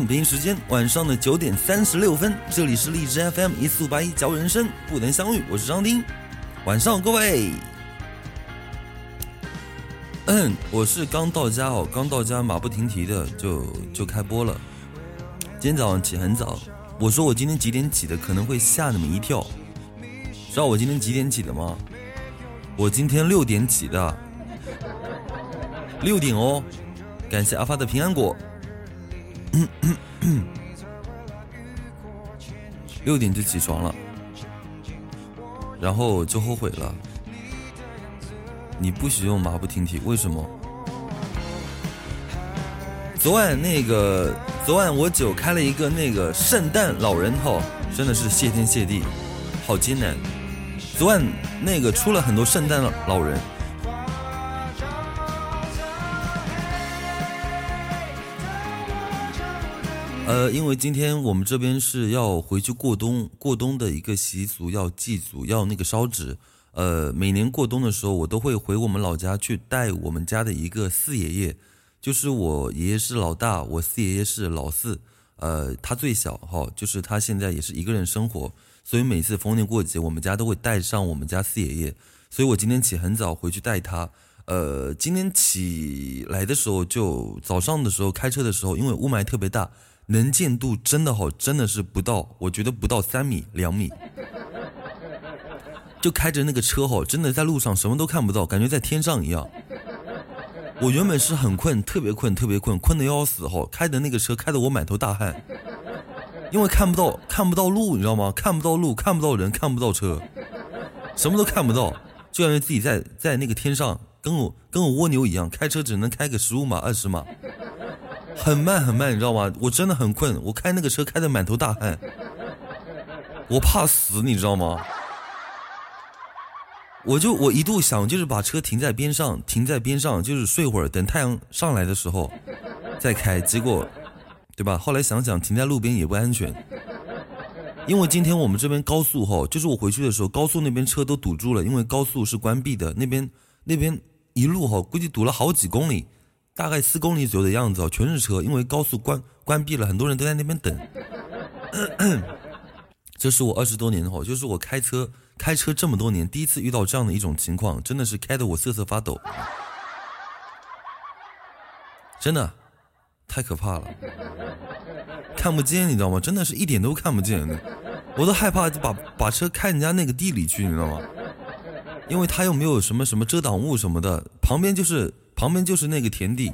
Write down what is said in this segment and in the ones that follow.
嗯，北京时间晚上的九点三十六分，这里是荔枝 FM 一四五八一，嚼人生不能相遇，我是张丁。晚上各位，嗯，我是刚到家哦，刚到家，马不停蹄的就就开播了。今天早上起很早，我说我今天几点起的，可能会吓你们一跳。知道我今天几点起的吗？我今天六点起的，六点哦。感谢阿发的平安果。六点就起床了，然后就后悔了。你不许用马不停蹄，为什么？昨晚那个，昨晚我酒开了一个那个圣诞老人头，真的是谢天谢地，好艰难。昨晚那个出了很多圣诞老人。呃，因为今天我们这边是要回去过冬，过冬的一个习俗要祭祖，要那个烧纸。呃，每年过冬的时候，我都会回我们老家去带我们家的一个四爷爷，就是我爷爷是老大，我四爷爷是老四，呃，他最小哈，就是他现在也是一个人生活，所以每次逢年过节，我们家都会带上我们家四爷爷，所以我今天起很早回去带他。呃，今天起来的时候，就早上的时候开车的时候，因为雾霾特别大。能见度真的好，真的是不到，我觉得不到三米两米，就开着那个车哈，真的在路上什么都看不到，感觉在天上一样。我原本是很困，特别困，特别困，困的要死哈，开的那个车开的我满头大汗，因为看不到看不到路，你知道吗？看不到路，看不到人，看不到车，什么都看不到，就感觉自己在在那个天上，跟我跟我蜗牛一样，开车只能开个十五码二十码。很慢很慢，你知道吗？我真的很困，我开那个车开的满头大汗，我怕死，你知道吗？我就我一度想就是把车停在边上，停在边上就是睡会儿，等太阳上来的时候再开。结果，对吧？后来想想停在路边也不安全，因为今天我们这边高速哈，就是我回去的时候高速那边车都堵住了，因为高速是关闭的，那边那边一路哈估计堵了好几公里。大概四公里左右的样子哦，全是车，因为高速关关闭了，很多人都在那边等。这是我二十多年后，就是我开车开车这么多年，第一次遇到这样的一种情况，真的是开的我瑟瑟发抖，真的太可怕了，看不见，你知道吗？真的是一点都看不见，我都害怕就把把车开人家那个地里去，你知道吗？因为他又没有什么什么遮挡物什么的，旁边就是。旁边就是那个田地。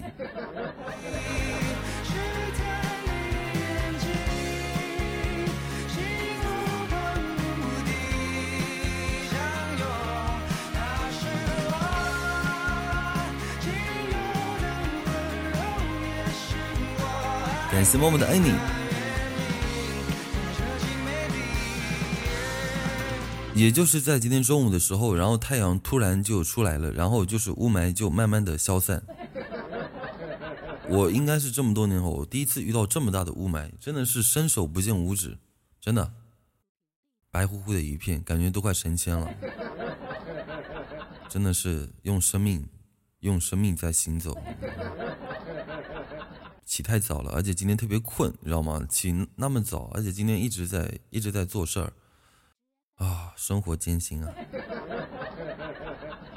感谢默默的爱你。也就是在今天中午的时候，然后太阳突然就出来了，然后就是雾霾就慢慢的消散。我应该是这么多年后我第一次遇到这么大的雾霾，真的是伸手不见五指，真的白乎乎的一片，感觉都快成仙了。真的是用生命，用生命在行走。起太早了，而且今天特别困，你知道吗？起那么早，而且今天一直在一直在做事儿。啊，生活艰辛啊。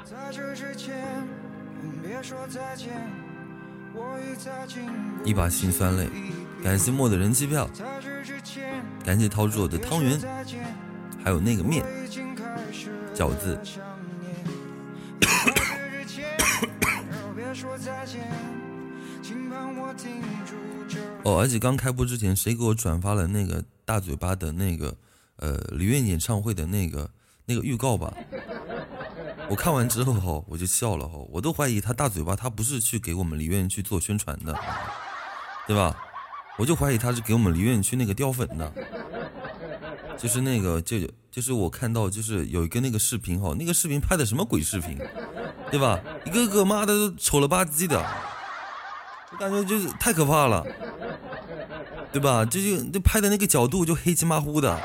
在这之前，别说再见。一把辛酸泪，感谢莫的人气票，感谢掏出我的汤圆，还有那个面饺子。哦，而且刚开播之前，谁给我转发了那个大嘴巴的那个？呃李苑演唱会的那个那个预告吧？我看完之后哈，我就笑了哈，我都怀疑他大嘴巴他不是去给我们李苑去做宣传的，对吧？我就怀疑他是给我们李苑去那个掉粉的，就是那个就就是我看到就是有一个那个视频哈，那个视频拍的什么鬼视频，对吧？一个个妈的都丑了吧唧的，我感觉就是太可怕了。对吧？这就就拍的那个角度就黑漆麻糊的，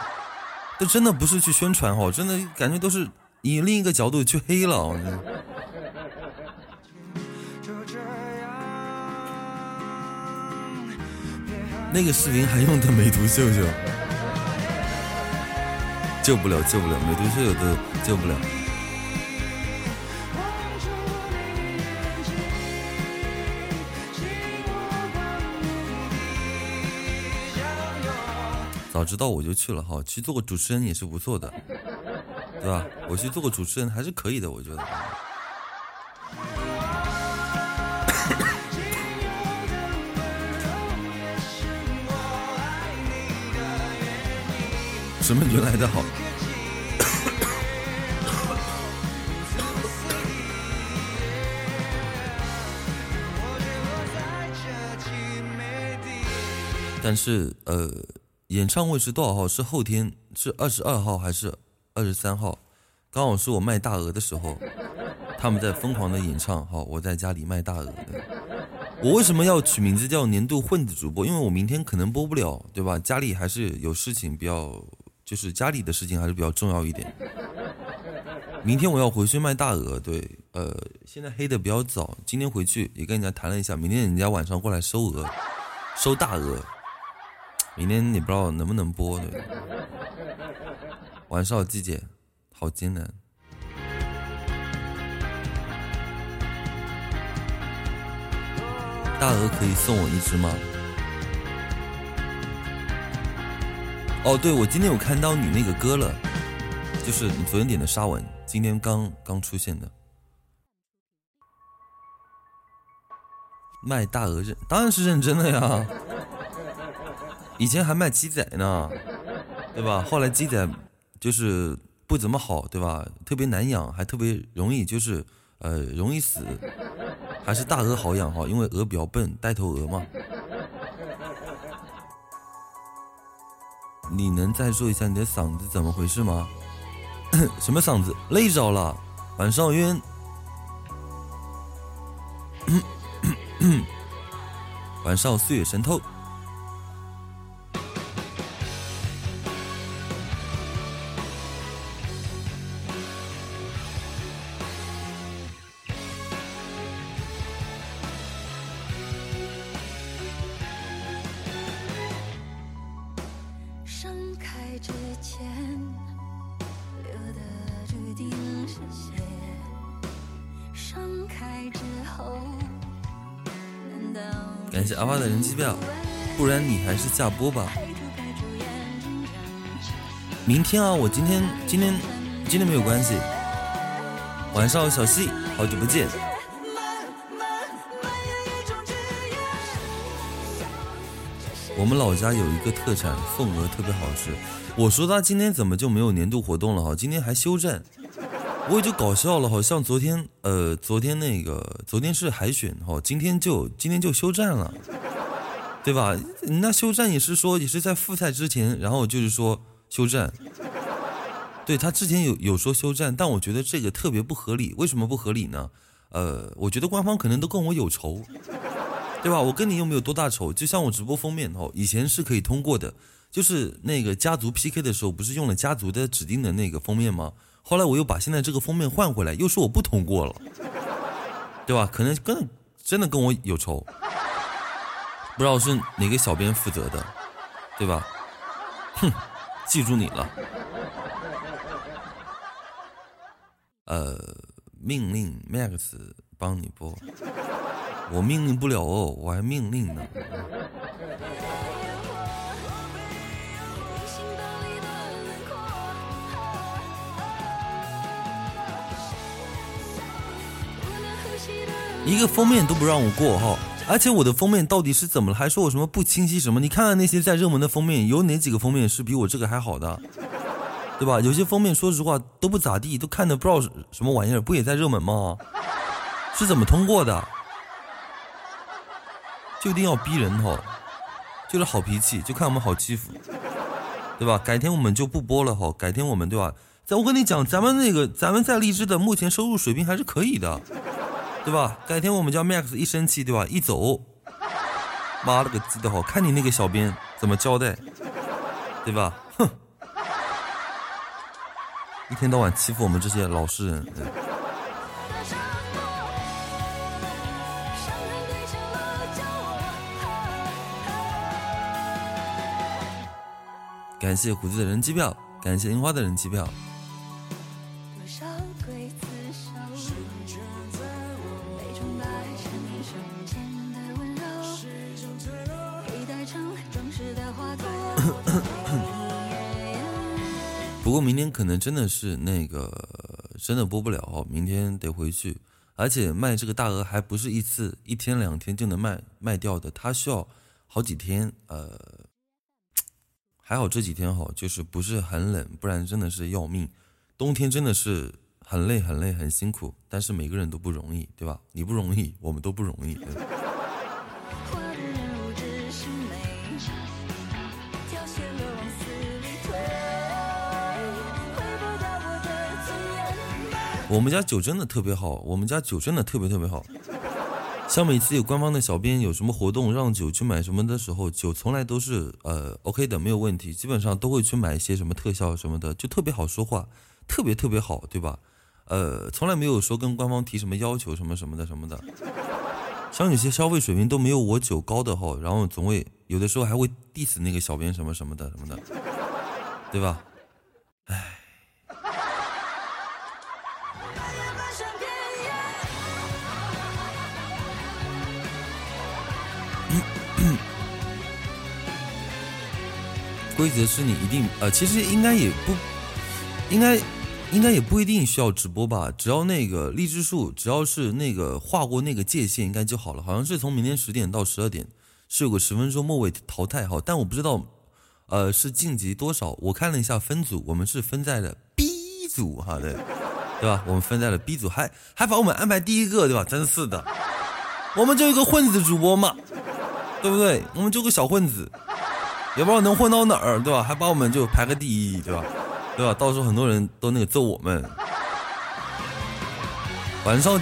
这真的不是去宣传哦，真的感觉都是以另一个角度去黑了。那个视频还用的美图秀秀，救不了，救不了，美图秀秀都救不了。早知道我就去了哈，去做个主持人也是不错的，对吧？我去做个主持人还是可以的，我觉得。什么原来的好？但是呃。演唱会是多少号？是后天，是二十二号还是二十三号？刚好是我卖大鹅的时候，他们在疯狂的演唱。好，我在家里卖大鹅。我为什么要取名字叫年度混子主播？因为我明天可能播不了，对吧？家里还是有事情比较，就是家里的事情还是比较重要一点。明天我要回去卖大鹅。对，呃，现在黑的比较早，今天回去也跟人家谈了一下，明天人家晚上过来收鹅，收大鹅。明天你不知道能不能播对晚上季姐，好艰难。大鹅可以送我一只吗？哦，对，我今天有看到你那个歌了，就是你昨天点的沙文，今天刚刚出现的。卖大鹅认，当然是认真的呀。以前还卖鸡仔呢，对吧？后来鸡仔就是不怎么好，对吧？特别难养，还特别容易就是呃容易死，还是大鹅好养哈，因为鹅比较笨，带头鹅嘛。你能再说一下你的嗓子怎么回事吗？什么嗓子？累着了，晚上晕，晚上岁月神偷。下播吧。明天啊，我今天今天今天没有关系。晚上小溪，好久不见。我们老家有一个特产凤鹅，特别好吃。我说他今天怎么就没有年度活动了哈？今天还休战。我也就搞笑了，好像昨天，呃，昨天那个，昨天是海选哈，今天就今天就休战了，对吧？那休战也是说也是在复赛之前，然后就是说休战，对他之前有有说休战，但我觉得这个特别不合理，为什么不合理呢？呃，我觉得官方可能都跟我有仇，对吧？我跟你又没有多大仇，就像我直播封面哦，以前是可以通过的，就是那个家族 PK 的时候，不是用了家族的指定的那个封面吗？后来我又把现在这个封面换回来，又说我不通过了，对吧？可能跟真的跟我有仇，不知道是哪个小编负责的，对吧？哼，记住你了。呃，命令 Max 帮你播，我命令不了哦，我还命令呢。一个封面都不让我过哈，而且我的封面到底是怎么了？还说我什么不清晰什么？你看看那些在热门的封面，有哪几个封面是比我这个还好的？对吧？有些封面说实话都不咋地，都看的不知道什么玩意儿，不也在热门吗？是怎么通过的？就一定要逼人哈，就是好脾气，就看我们好欺负，对吧？改天我们就不播了哈，改天我们对吧？在我跟你讲，咱们那个咱们在荔枝的目前收入水平还是可以的。对吧？改天我们家 Max 一生气，对吧？一走，妈了个鸡的好，看你那个小编怎么交代，对吧？哼，一天到晚欺负我们这些老实人。感谢虎子的人机票，感谢樱花的人机票。不过明天可能真的是那个真的播不了，明天得回去，而且卖这个大鹅还不是一次一天两天就能卖卖掉的，它需要好几天。呃，还好这几天哈，就是不是很冷，不然真的是要命。冬天真的是很累很累很辛苦，但是每个人都不容易，对吧？你不容易，我们都不容易。我们家酒真的特别好，我们家酒真的特别特别好。像每次有官方的小编有什么活动让酒去买什么的时候，酒从来都是呃 OK 的，没有问题，基本上都会去买一些什么特效什么的，就特别好说话，特别特别好，对吧？呃，从来没有说跟官方提什么要求什么什么的什么的。像有些消费水平都没有我酒高的哈，然后总会有的时候还会 diss 那个小编什么什么的什么的，对吧？唉。规则是你一定呃，其实应该也不，应该，应该也不一定需要直播吧。只要那个荔枝树，只要是那个划过那个界限，应该就好了。好像是从明天十点到十二点是有个十分钟末尾淘汰哈，但我不知道，呃，是晋级多少。我看了一下分组，我们是分在了 B 组哈，对，对吧？我们分在了 B 组，还还把我们安排第一个，对吧？真是的，我们就一个混子主播嘛，对不对？我们就个小混子。也不知道能混到哪儿，对吧？还把我们就排个第一，对吧？对吧？到时候很多人都那个揍我们。晚上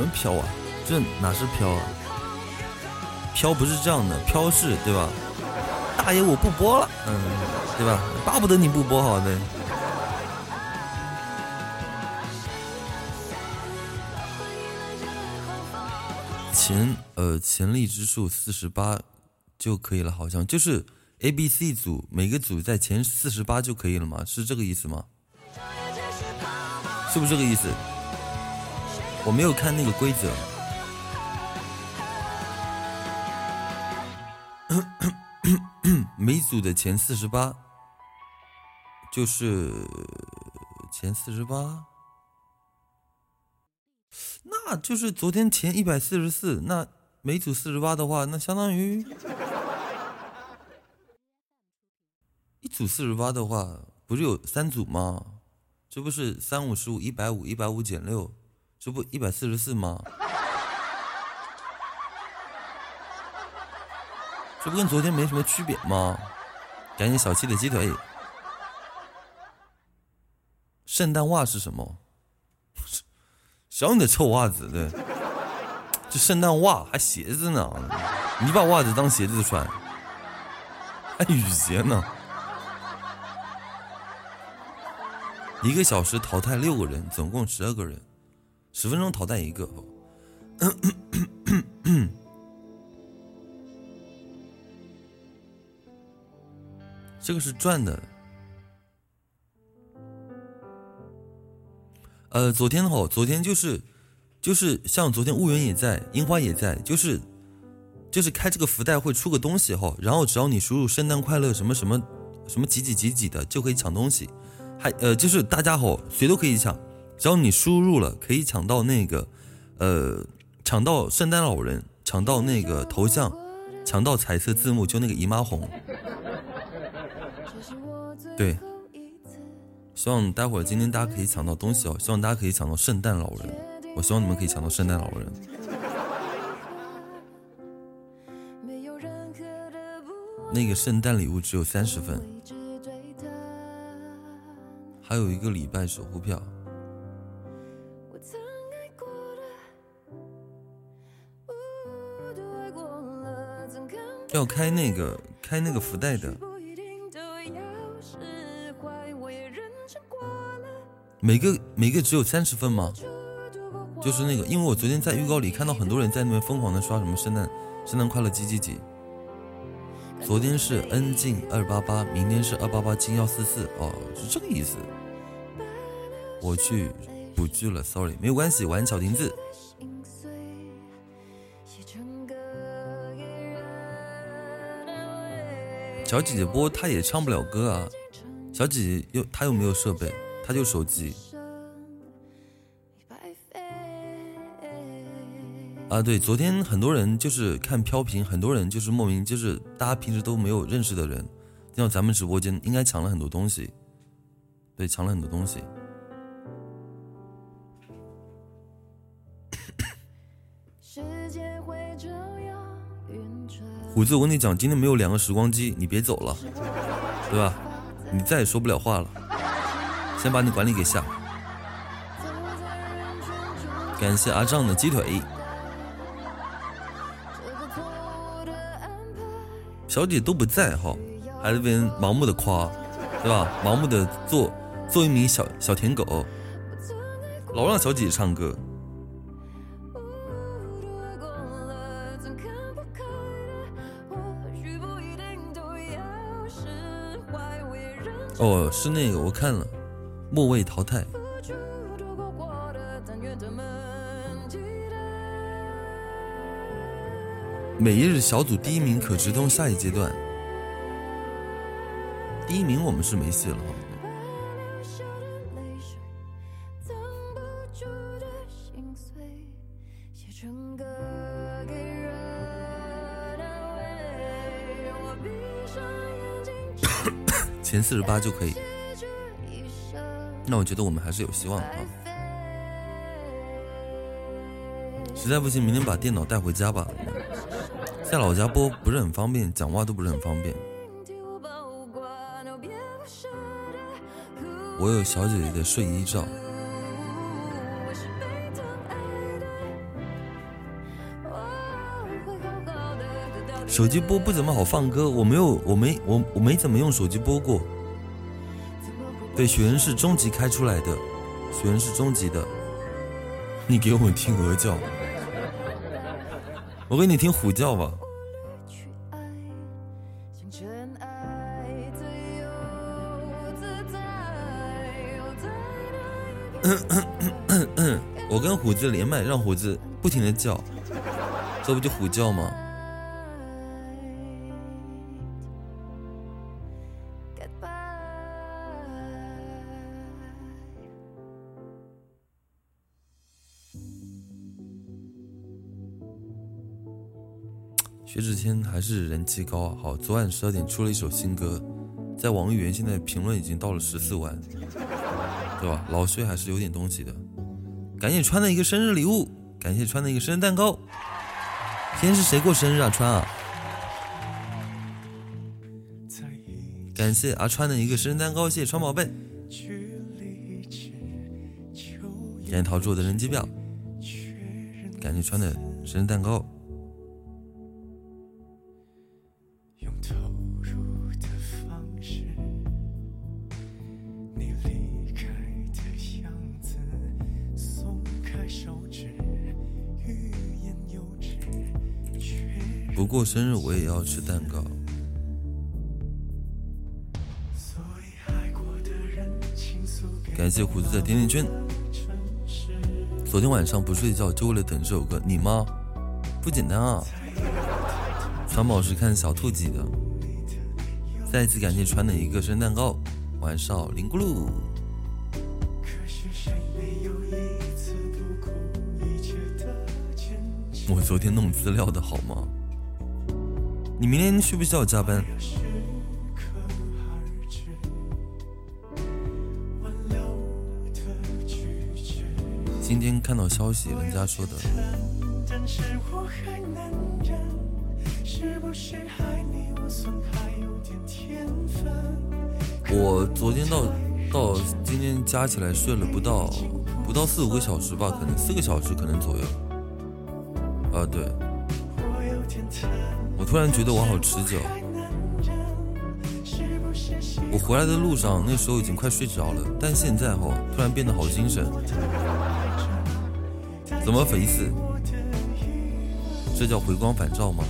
九晨。飘啊，这哪是飘啊？飘不是这样的，飘是对吧？大爷我不播了，嗯，对吧？巴不得你不播好的。前呃前荔枝数四十八就可以了，好像就是 A、B、C 组每个组在前四十八就可以了吗？是这个意思吗？是不是这个意思？我没有看那个规则，每组的前四十八，就是前四十八，那就是昨天前一百四十四，那每组四十八的话，那相当于一组四十八的话，不是有三组吗？这不是三五十五，一百五，一百五减六。这不一百四十四吗？这不跟昨天没什么区别吗？感谢小七的鸡腿。圣诞袜是什么？小你的臭袜子，对。这圣诞袜还鞋子呢？你把袜子当鞋子穿？还雨鞋呢？一个小时淘汰六个人，总共十二个人。十分钟淘汰一个 这个是赚的。呃昨天的话昨天就是就是像昨天婺源也在樱花也在就是就是开这个福袋会出个东西哈然后只要你输入圣诞快乐什么什么什么几几几几的就可以抢东西。还呃就是大家好谁都可以抢。只要你输入了，可以抢到那个，呃，抢到圣诞老人，抢到那个头像，抢到彩色字幕，就那个姨妈红。对。希望待会儿今天大家可以抢到东西哦！希望大家可以抢到圣诞老人，我希望你们可以抢到圣诞老人。那个圣诞礼物只有三十份，还有一个礼拜守护票。要开那个开那个福袋的。每个每个只有三十份吗？就是那个，因为我昨天在预告里看到很多人在那边疯狂的刷什么圣诞圣诞快乐几几几。昨天是 N 进二八八，明天是二八八进幺四四，哦，是这个意思。我去补剧了，sorry，没有关系，玩小亭子。小姐姐播她也唱不了歌啊，小姐姐又她又没有设备。她就手机啊，对，昨天很多人就是看飘屏，很多人就是莫名就是大家平时都没有认识的人，像咱们直播间应该抢了很多东西，对，抢了很多东西。虎子，我跟你讲，今天没有两个时光机，你别走了，对吧？你再也说不了话了。先把你管理给下，感谢阿丈的鸡腿。小姐都不在哈，还在那边盲目的夸，对吧？盲目的做做一名小小舔狗，老让小姐姐唱歌。哦，是那个，我看了。末位淘汰，每一日小组第一名可直通下一阶段。第一名我们是没戏了哈。四十八就可以。那我觉得我们还是有希望的啊！实在不行，明天把电脑带回家吧。在老家播不是很方便，讲话都不是很方便。我有小姐姐的睡衣照。手机播不怎么好放歌，我没有，我没，我我没怎么用手机播过。对，雪人是终极开出来的，雪人是终极的。你给我听鹅叫，我给你听虎叫吧。我跟虎子连麦，让虎子不停的叫，这不就虎叫吗？薛之谦还是人气高啊！好，昨晚十二点出了一首新歌，在网易云现在评论已经到了十四万，对吧？老薛还是有点东西的。感谢川的一个生日礼物，感谢川的一个生日蛋糕。今天是谁过生日啊？川啊！感谢阿川的一个生日蛋糕，谢谢川宝贝。感谢陶铸的人机票，感谢川的生日蛋糕。生日我也要吃蛋糕。感谢胡子的点点券。昨天晚上不睡觉就为了等这首歌，你吗？不简单啊。穿宝是看小兔几的。再次感谢川的一个生日蛋糕，晚上，灵咕噜。我昨天弄资料的好吗？你明天需不需要加班？今天看到消息，人家说的。我昨天到到今天加起来睡了不到不到四五个小时吧，可能四个小时可能左右。啊，对。我突然觉得我好持久。我回来的路上那时候已经快睡着了，但现在哈突然变得好精神。怎么粉丝？这叫回光返照吗？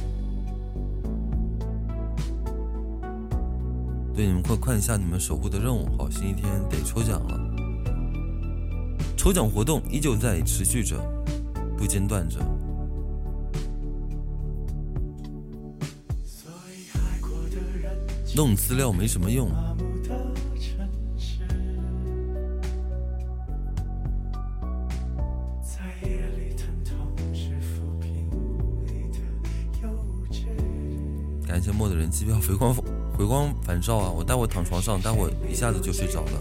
对，你们快看一下你们守护的任务。好，星期天得抽奖了。抽奖活动依旧在持续着，不间断着。弄资料没什么用。感谢墨的人机票回光回光返照啊！我待会躺床上，待会一下子就睡着了，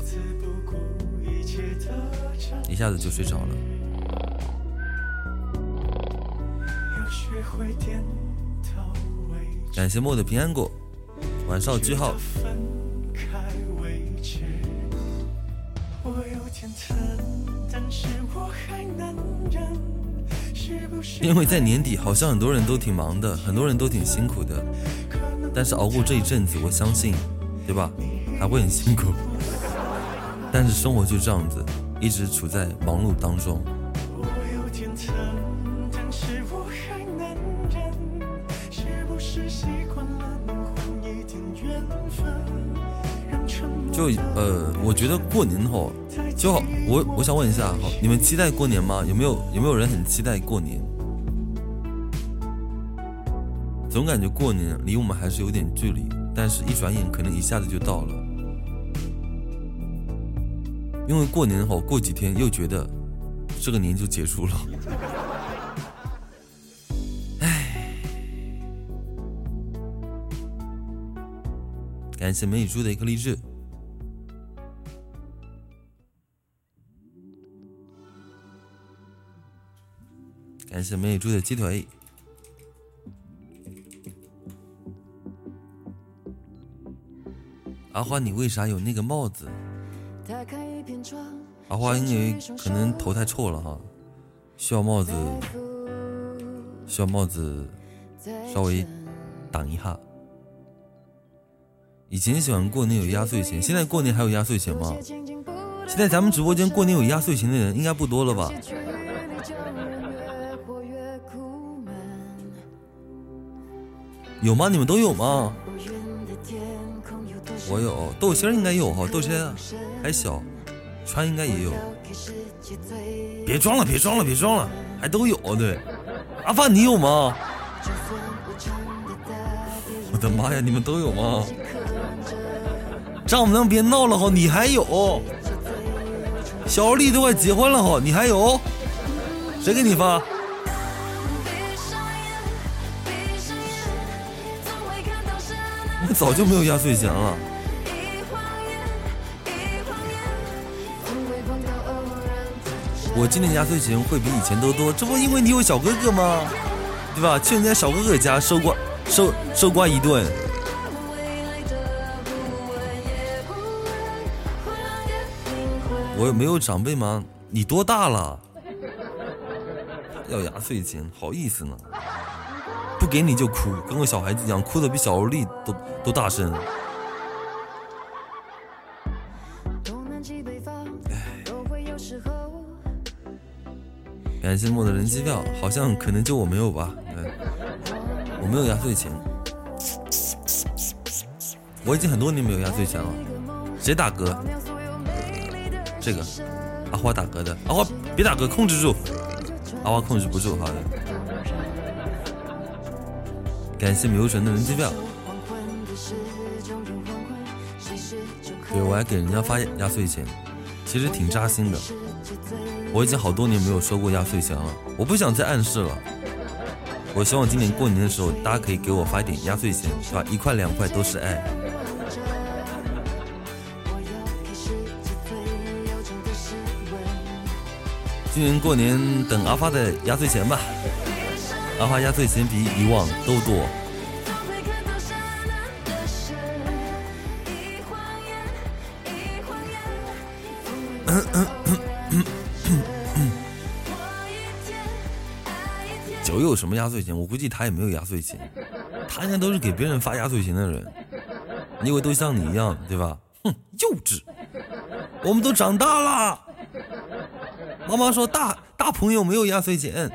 一下子就睡着了。感谢墨的平安果，晚上句号。因为在年底，好像很多人都挺忙的，很多人都挺辛苦的。但是熬过这一阵子，我相信，对吧？还会很辛苦。但是生活就这样子，一直处在忙碌当中。就呃，我觉得过年后就。我我想问一下，好，你们期待过年吗？有没有有没有人很期待过年？总感觉过年离我们还是有点距离，但是一转眼可能一下子就到了。因为过年后过几天又觉得这个年就结束了。唉，感谢美女猪的一颗励志。感谢美女猪的鸡腿。阿花，你为啥有那个帽子？阿花因为可能头太臭了哈，需要帽子，需要帽子稍微挡一下。以前喜欢过年有压岁钱，现在过年还有压岁钱吗？现在咱们直播间过年有压岁钱的人应该不多了吧？有吗？你们都有吗？我有豆心应该有哈，豆心还小，川应该也有。别装了，别装了，别装了，还都有对。阿发你有吗？我的妈呀，你们都有吗？丈母娘别闹了哈，你还有？小丽都快结婚了哈，你还有？谁给你发？早就没有压岁钱了。我今年压岁钱会比以前都多，这不因为你有小哥哥吗？对吧？去人家小哥哥家收瓜，收收瓜一顿。我有没有长辈吗？你多大了？要压岁钱，好意思呢？不给你就哭，跟个小孩子一样，哭的比小萝莉都都大声。感谢莫的人机票，好像可能就我没有吧？嗯我没有压岁钱，我已经很多年没有压岁钱了。谁打嗝？这个阿花打嗝的，阿花别打嗝，控制住，阿花控制不住，好的。感谢迷雾神的人机票。对我还给人家发压岁钱，其实挺扎心的。我已经好多年没有收过压岁钱了，我不想再暗示了。我希望今年过年的时候，大家可以给我发一点压岁钱，是吧？一块两块都是爱。今年过年等阿发的压岁钱吧，阿花压岁钱比以往都多。九有什么压岁钱？我估计他也没有压岁钱，他应该都是给别人发压岁钱的人。你以为都像你一样，对吧？哼，幼稚！我们都长大了。妈妈说大大朋友没有压岁钱。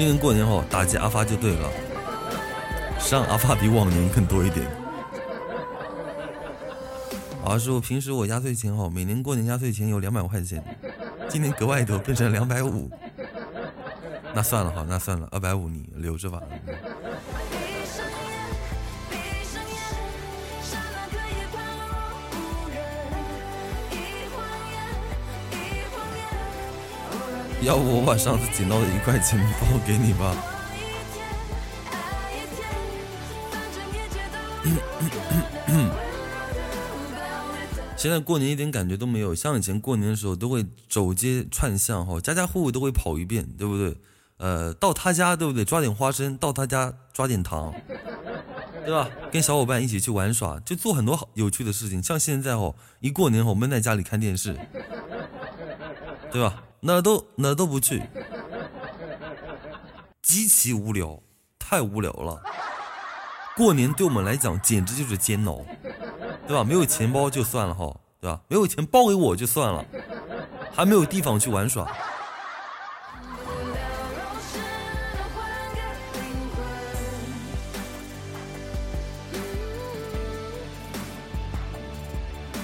今年过年后打击阿发就对了，上阿发比往年更多一点。啊，师傅，平时我压岁钱哦，每年过年压岁钱有两百块钱，今年格外多，变成两百五。那算了哈，那算了，二百五你留着吧。要不我把上次捡到的一块钱包给你吧。现在过年一点感觉都没有，像以前过年的时候都会走街串巷哈，家家户户都会跑一遍，对不对？呃，到他家对不对？抓点花生，到他家抓点糖，对吧？跟小伙伴一起去玩耍，就做很多好有趣的事情。像现在哦，一过年哦，闷在家里看电视，对吧？哪都哪都不去，极其无聊，太无聊了。过年对我们来讲简直就是煎熬。对吧？没有钱包就算了哈，对吧？没有钱包给我就算了，还没有地方去玩耍。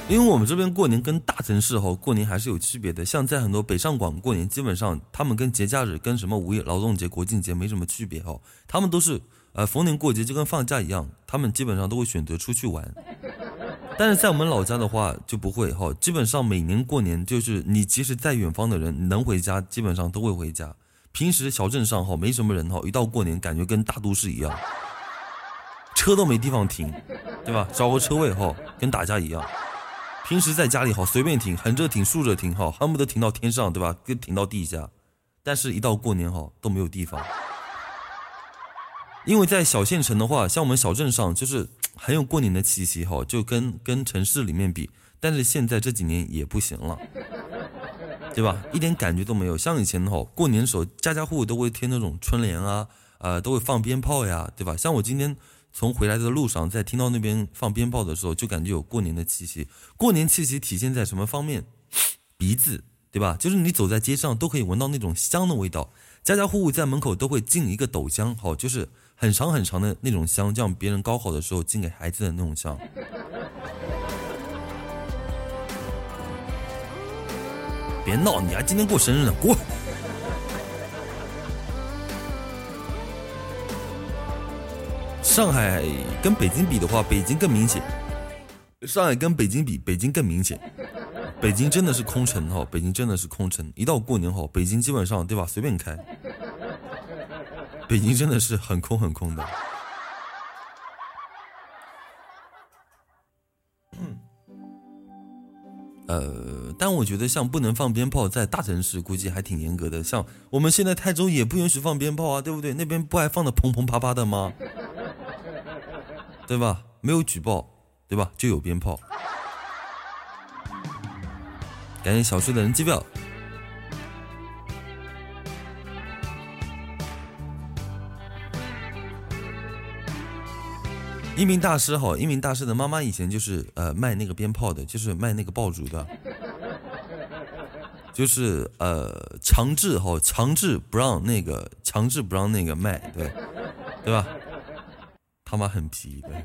因为我们这边过年跟大城市哈过年还是有区别的，像在很多北上广过年，基本上他们跟节假日跟什么五一劳动节、国庆节没什么区别哈，他们都是呃逢年过节就跟放假一样，他们基本上都会选择出去玩。但是在我们老家的话就不会哈，基本上每年过年就是你即使在远方的人能回家，基本上都会回家。平时小镇上哈没什么人哈，一到过年感觉跟大都市一样，车都没地方停，对吧？找个车位哈跟打架一样。平时在家里好随便停，横着停、竖着停好，恨不得停到天上，对吧？跟停到地下。但是，一到过年好都没有地方，因为在小县城的话，像我们小镇上就是。很有过年的气息哈，就跟跟城市里面比，但是现在这几年也不行了，对吧？一点感觉都没有。像以前的话，过年的时候，家家户户都会贴那种春联啊，呃，都会放鞭炮呀，对吧？像我今天从回来的路上，在听到那边放鞭炮的时候，就感觉有过年的气息。过年气息体现在什么方面？鼻子，对吧？就是你走在街上都可以闻到那种香的味道，家家户户在门口都会进一个斗香，好，就是。很长很长的那种香，像别人高考的时候敬给孩子的那种香。别闹，你还今天过生日呢，过。上海跟北京比的话，北京更明显。上海跟北京比，北京更明显。北京真的是空城哈，北京真的是空城。一到过年哈，北京基本上对吧，随便开。北京真的是很空很空的，呃，但我觉得像不能放鞭炮，在大城市估计还挺严格的。像我们现在泰州也不允许放鞭炮啊，对不对？那边不还放的砰砰啪啪的吗？对吧？没有举报，对吧？就有鞭炮。感谢小睡的人机票。一名大师哈，一名大师的妈妈以前就是呃卖那个鞭炮的，就是卖那个爆竹的，就是呃强制哈，强制不让那个，强制不让那个卖，对，对吧？他妈很皮，对，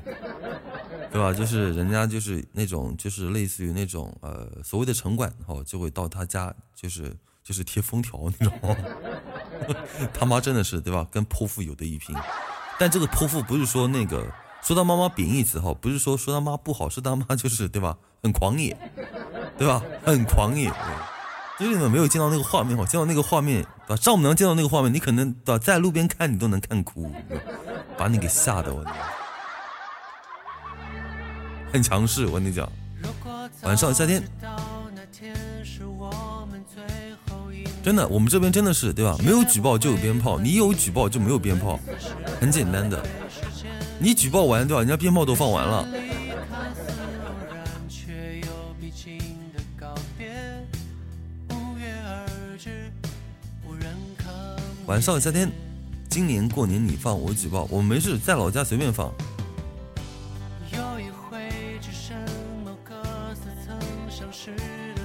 对吧？就是人家就是那种就是类似于那种呃所谓的城管哈，就会到他家就是就是贴封条那种，他妈真的是对吧？跟泼妇有的一拼，但这个泼妇不是说那个说他妈妈贬义词哈，不是说说他妈不好，是他妈就是对吧？很狂野，对吧？很狂野。就是你们没有见到那个画面哈，见到那个画面，对吧？丈母娘见到那个画面，你可能对吧，在路边看你都能看哭，把你给吓得我，很强势。我跟你讲，晚上夏天，真的，我们这边真的是对吧？没有举报就有鞭炮，你有举报就没有鞭炮，很简单的。你举报完对吧？人家鞭炮都放完了。晚上夏天，今年过年你放我举报，我没事在老家随便放。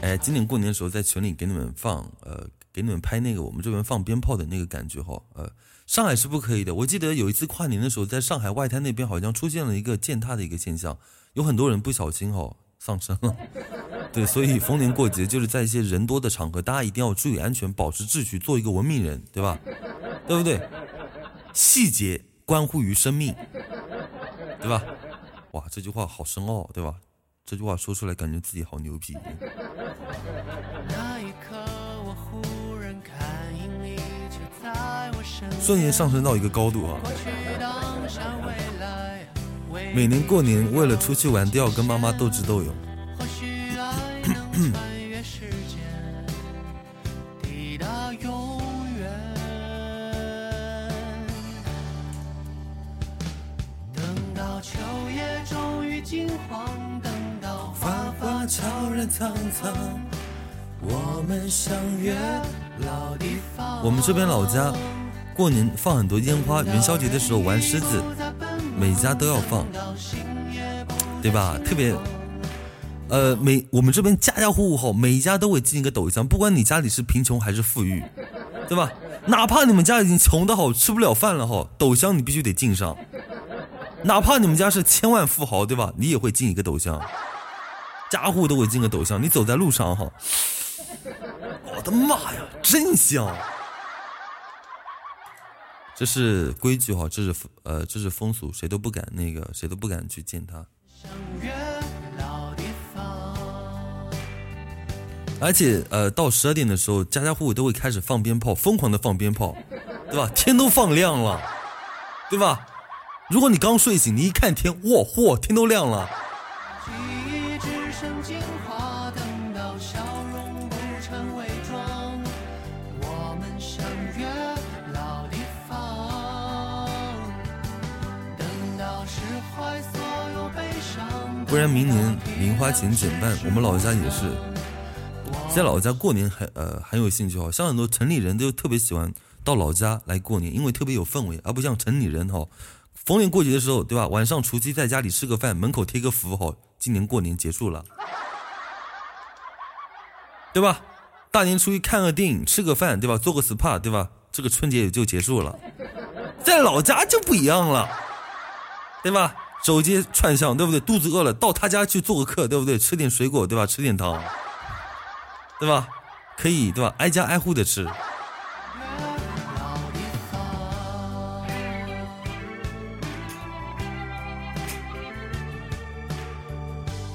哎，今年过年的时候在群里给你们放，呃，给你们拍那个我们这边放鞭炮的那个感觉哈，呃，上海是不可以的。我记得有一次跨年的时候，在上海外滩那边好像出现了一个践踏的一个现象，有很多人不小心哦丧生了。对，所以逢年过节就是在一些人多的场合，大家一定要注意安全，保持秩序，做一个文明人，对吧？对不对？细节关乎于生命，对吧？哇，这句话好深奥，对吧？这句话说出来，感觉自己好牛逼。瞬间上升到一个高度啊！每年过年为了出去玩，都要跟妈妈斗智斗勇。我们相约老地方。我们这边老家过年放很多烟花，元宵节的时候玩狮子，每家都要放，对吧？特别。呃，每我们这边家家户户哈，每一家都会进一个斗箱，不管你家里是贫穷还是富裕，对吧？哪怕你们家已经穷的好吃不了饭了哈，斗箱你必须得进上。哪怕你们家是千万富豪，对吧？你也会进一个斗箱，家户都会进个斗箱。你走在路上哈，我的妈呀，真香！这是规矩哈，这是呃，这是风俗，谁都不敢那个，谁都不敢去见他。而且，呃，到十二点的时候，家家户户都会开始放鞭炮，疯狂的放鞭炮，对吧？天都放亮了，对吧？如果你刚睡醒，你一看天，哇嚯，天都亮了。不然明年零花钱减半，我们老家也是。在老家过年很呃很有兴趣哈，像很多城里人都特别喜欢到老家来过年，因为特别有氛围，而不像城里人哈，逢年过节的时候对吧？晚上除夕在家里吃个饭，门口贴个符哈，今年过年结束了，对吧？大年初一看个电影，吃个饭对吧？做个 SPA 对吧？这个春节也就结束了，在老家就不一样了，对吧？走街串巷对不对？肚子饿了到他家去做个客对不对？吃点水果对吧？吃点糖。对吧？可以对吧？挨家挨户的吃。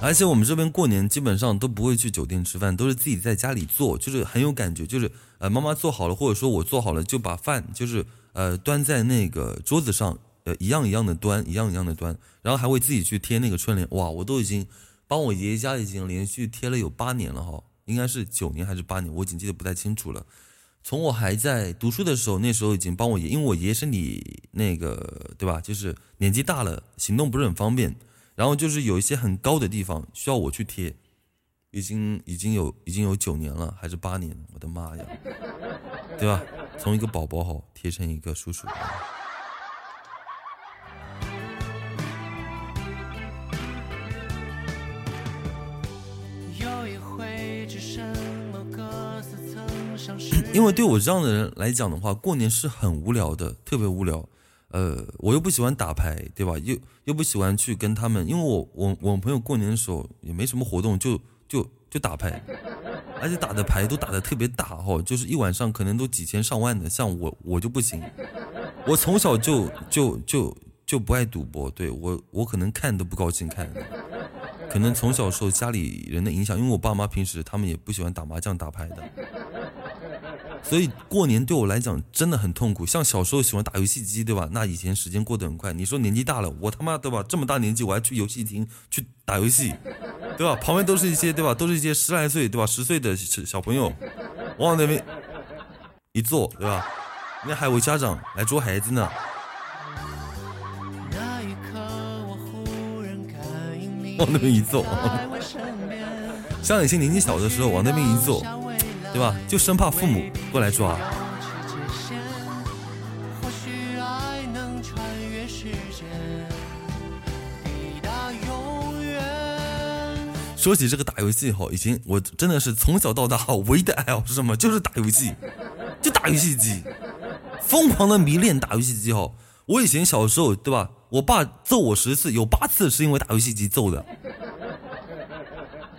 而且我们这边过年基本上都不会去酒店吃饭，都是自己在家里做，就是很有感觉。就是呃，妈妈做好了，或者说我做好了，就把饭就是呃端在那个桌子上，呃一样一样的端，一样一样的端，然后还会自己去贴那个春联。哇，我都已经帮我爷爷家已经连续贴了有八年了哈。应该是九年还是八年，我已经记得不太清楚了。从我还在读书的时候，那时候已经帮我爷，因为我爷爷身体那个对吧，就是年纪大了，行动不是很方便。然后就是有一些很高的地方需要我去贴，已经已经有已经有九年了，还是八年？我的妈呀，对吧？从一个宝宝哈贴成一个叔叔。因为对我这样的人来讲的话，过年是很无聊的，特别无聊。呃，我又不喜欢打牌，对吧？又又不喜欢去跟他们，因为我我我朋友过年的时候也没什么活动，就就就打牌，而且打的牌都打的特别大哈，就是一晚上可能都几千上万的。像我我就不行，我从小就就就就不爱赌博，对我我可能看都不高兴看，可能从小受家里人的影响，因为我爸妈平时他们也不喜欢打麻将打牌的。所以过年对我来讲真的很痛苦。像小时候喜欢打游戏机，对吧？那以前时间过得很快。你说年纪大了，我他妈对吧？这么大年纪我还去游戏厅去打游戏，对吧？旁边都是一些对吧？都是一些十来岁对吧？十岁的小朋友，往那边一坐，对吧？那还有家长来捉孩子呢。往那边一坐，像以前年纪小的时候往那边一坐。对吧？就生怕父母过来抓。说起这个打游戏哈，以前我真的是从小到大唯一的爱好是什么？就是打游戏，就打游戏机，疯狂的迷恋打游戏机哈。我以前小时候对吧？我爸揍我十次，有八次是因为打游戏机揍的。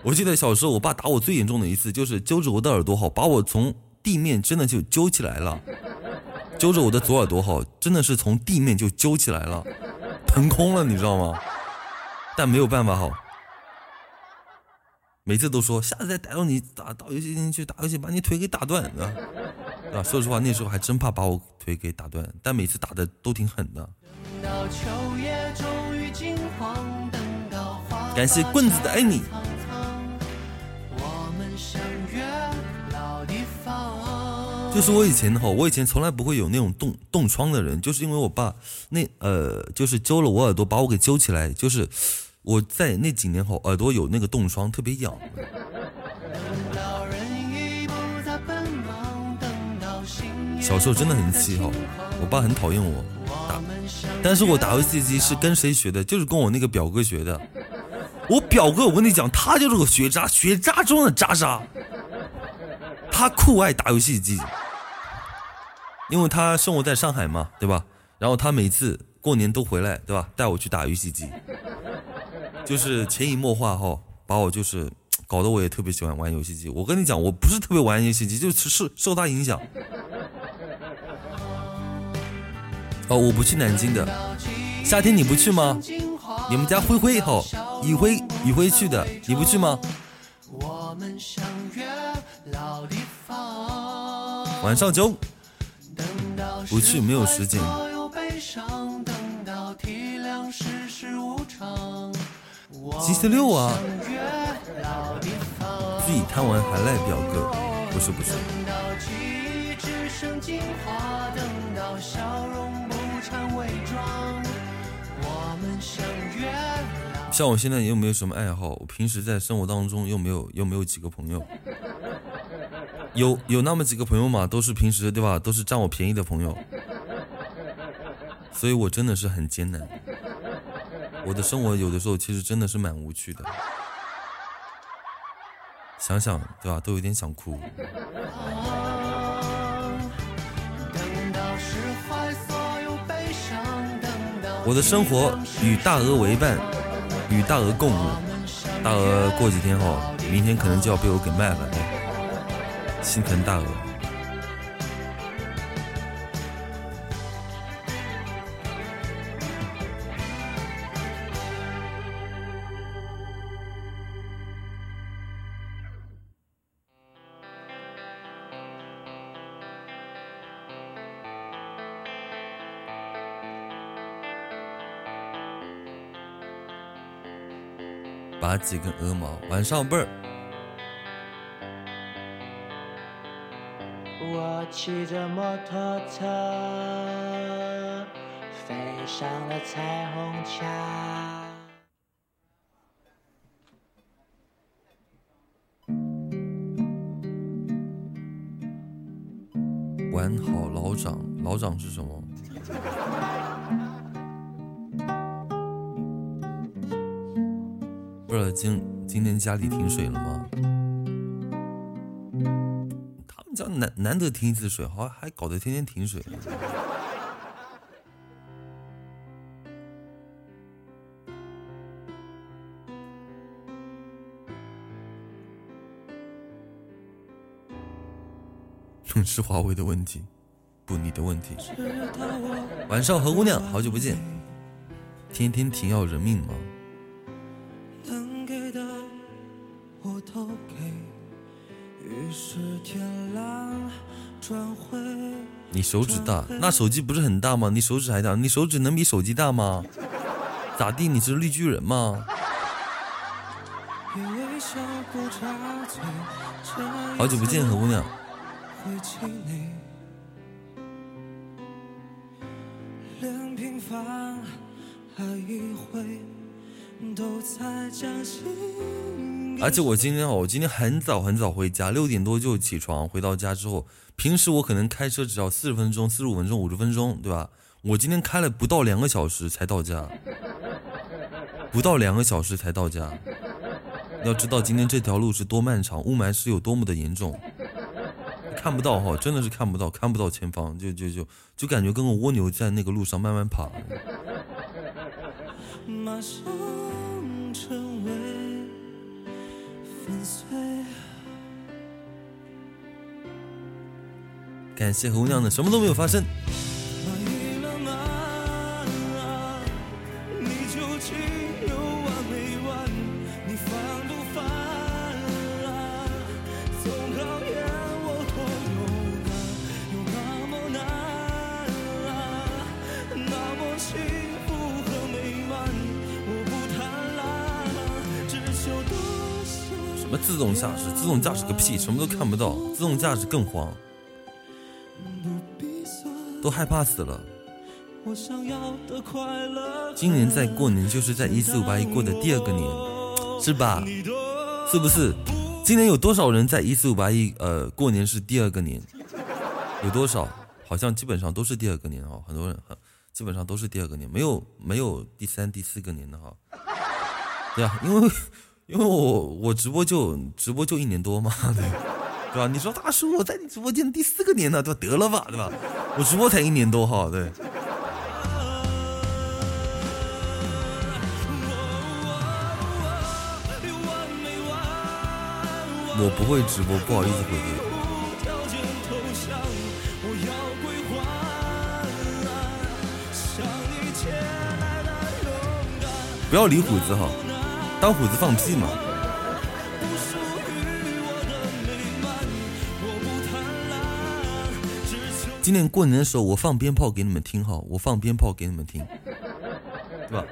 我记得小时候，我爸打我最严重的一次，就是揪着我的耳朵，好把我从地面真的就揪起来了，揪着我的左耳朵，好真的是从地面就揪起来了，腾空了，你知道吗？但没有办法，好，每次都说下次再逮到你打到游戏厅去打游戏，把你腿给打断啊！啊，说实话，那时候还真怕把我腿给打断，但每次打的都挺狠的。感谢棍子的爱你。就是我以前哈，我以前从来不会有那种冻冻疮的人，就是因为我爸那呃，就是揪了我耳朵，把我给揪起来，就是我在那几年后耳朵有那个冻疮，特别痒。小时候真的很气哈，我爸很讨厌我打，但是我打游戏机是跟谁学的？就是跟我那个表哥学的。我表哥，我跟你讲，他就是个学渣，学渣中的渣渣。他酷爱打游戏机。因为他生活在上海嘛，对吧？然后他每次过年都回来，对吧？带我去打游戏机，就是潜移默化哈，把我就是搞得我也特别喜欢玩游戏机。我跟你讲，我不是特别玩游戏机，就是受受他影响。哦，我不去南京的，夏天你不去吗？你们家灰灰哈，雨灰雨灰去的，你不去吗？我们相约老地晚上九。不去没有时间。星期六啊！自己贪玩还赖表哥，不是不是。像我现在又没有什么爱好，我平时在生活当中又没有又没有几个朋友。有有那么几个朋友嘛，都是平时对吧，都是占我便宜的朋友，所以我真的是很艰难。我的生活有的时候其实真的是蛮无趣的，想想对吧，都有点想哭。我的生活与大鹅为伴，与大鹅共舞。大鹅过几天哦，明天可能就要被我给卖了。心疼大鹅。拔几根鹅毛，晚上倍儿。骑着摩托车，飞上了彩虹桥。玩好老长，老长是什么？不知道今今天家里停水了吗？叫难难得停一次水好还搞得天天停水。是华为的问题不你的问题。晚上何姑娘好久不见。天天停要人命吗？给的我都你手指大，那手机不是很大吗？你手指还大，你手指能比手机大吗？咋地？你是绿巨人吗？好久不见，何姑娘。而且我今天哦，我今天很早很早回家，六点多就起床。回到家之后，平时我可能开车只要四十分钟、四十五分钟、五十分钟，对吧？我今天开了不到两个小时才到家，不到两个小时才到家。要知道今天这条路是多漫长，雾霾是有多么的严重，看不到哈，真的是看不到，看不到前方，就就就就感觉跟个蜗牛在那个路上慢慢爬。感谢红娘的什么都没有发生。自动驾驶，自动驾驶个屁，什么都看不到。自动驾驶更慌，都害怕死了。今年在过年就是在一四五八一过的第二个年，是吧？是不是？今年有多少人在一四五八一呃过年是第二个年？有多少？好像基本上都是第二个年哈，很多人基本上都是第二个年，没有没有第三、第四个年的哈。对啊，因为。因为我我直播就直播就一年多嘛，对对吧？你说大叔我在你直播间第四个年呢，对？得了吧，对吧？我直播才一年多哈，对。我不会直播，不好意思回复。不要理虎子哈。当虎子放屁吗？今年过年的时候，我放鞭炮给你们听哈，我放鞭炮给你们听，对吧？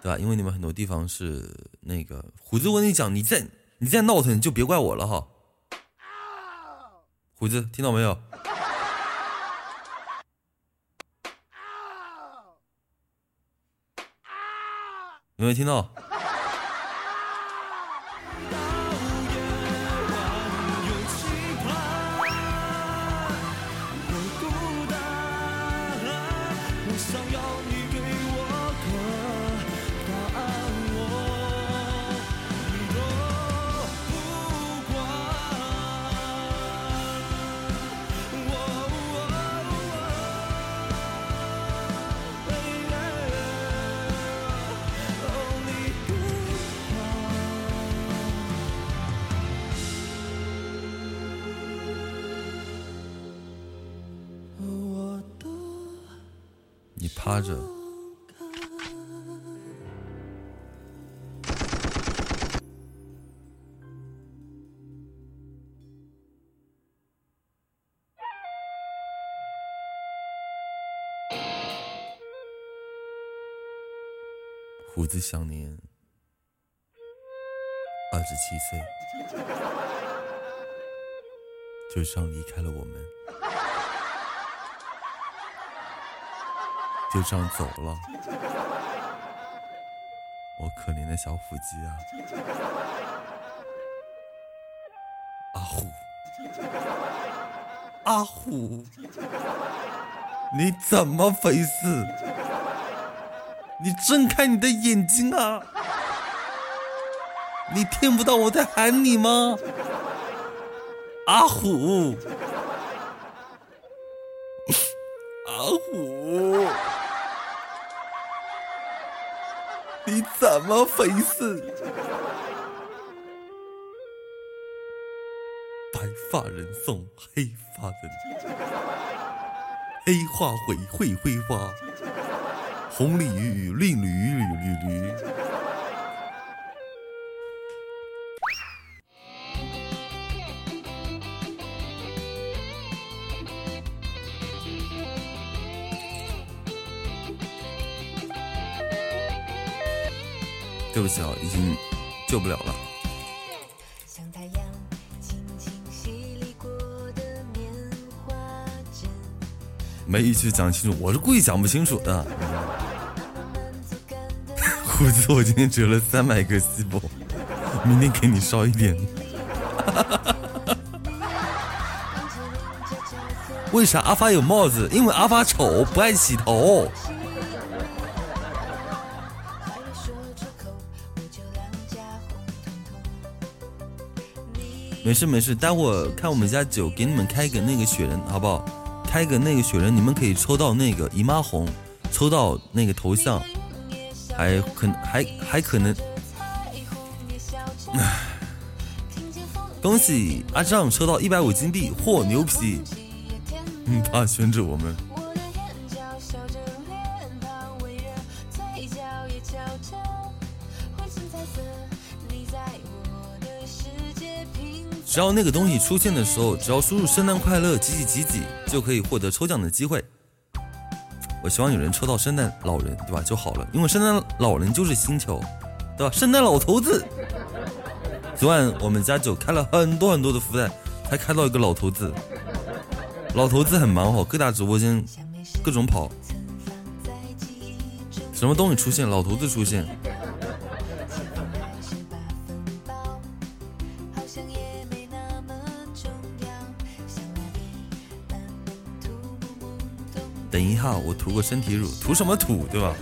对吧？因为你们很多地方是那个虎子，我跟你讲，你再你再闹腾，就别怪我了哈。虎子，听到没有？有没有听到？胡子享年二十七岁，就这样离开了我们。就这样走了，我可怜的小腹肌啊！阿虎，阿虎，你怎么回事？你睁开你的眼睛啊！你听不到我在喊你吗？阿虎，阿虎。你怎么回事？白发人送黑发人，黑化肥会挥发，红鲤鱼绿鲤鱼绿绿绿。对不起啊，已经救不了了。没一句讲清楚，我是故意讲不清楚的。胡子，我今天折了三百个细胞，明天给你烧一点。为啥阿发有帽子？因为阿发丑，不爱洗头。没事没事，待会儿看我们家酒，给你们开个那个雪人，好不好？开个那个雪人，你们可以抽到那个姨妈红，抽到那个头像，还可还还可能。恭喜阿丈抽到一百五金币，嚯牛皮！嗯，他选着我们。只要那个东西出现的时候，只要输入“圣诞快乐”几几几几，就可以获得抽奖的机会。我希望有人抽到圣诞老人，对吧？就好了，因为圣诞老人就是星球，对吧？圣诞老头子，昨晚我们家就开了很多很多的福袋，才开到一个老头子。老头子很忙哦，各大直播间各种跑，什么东西出现，老头子出现。等一下，我涂个身体乳，涂什么涂，对吧？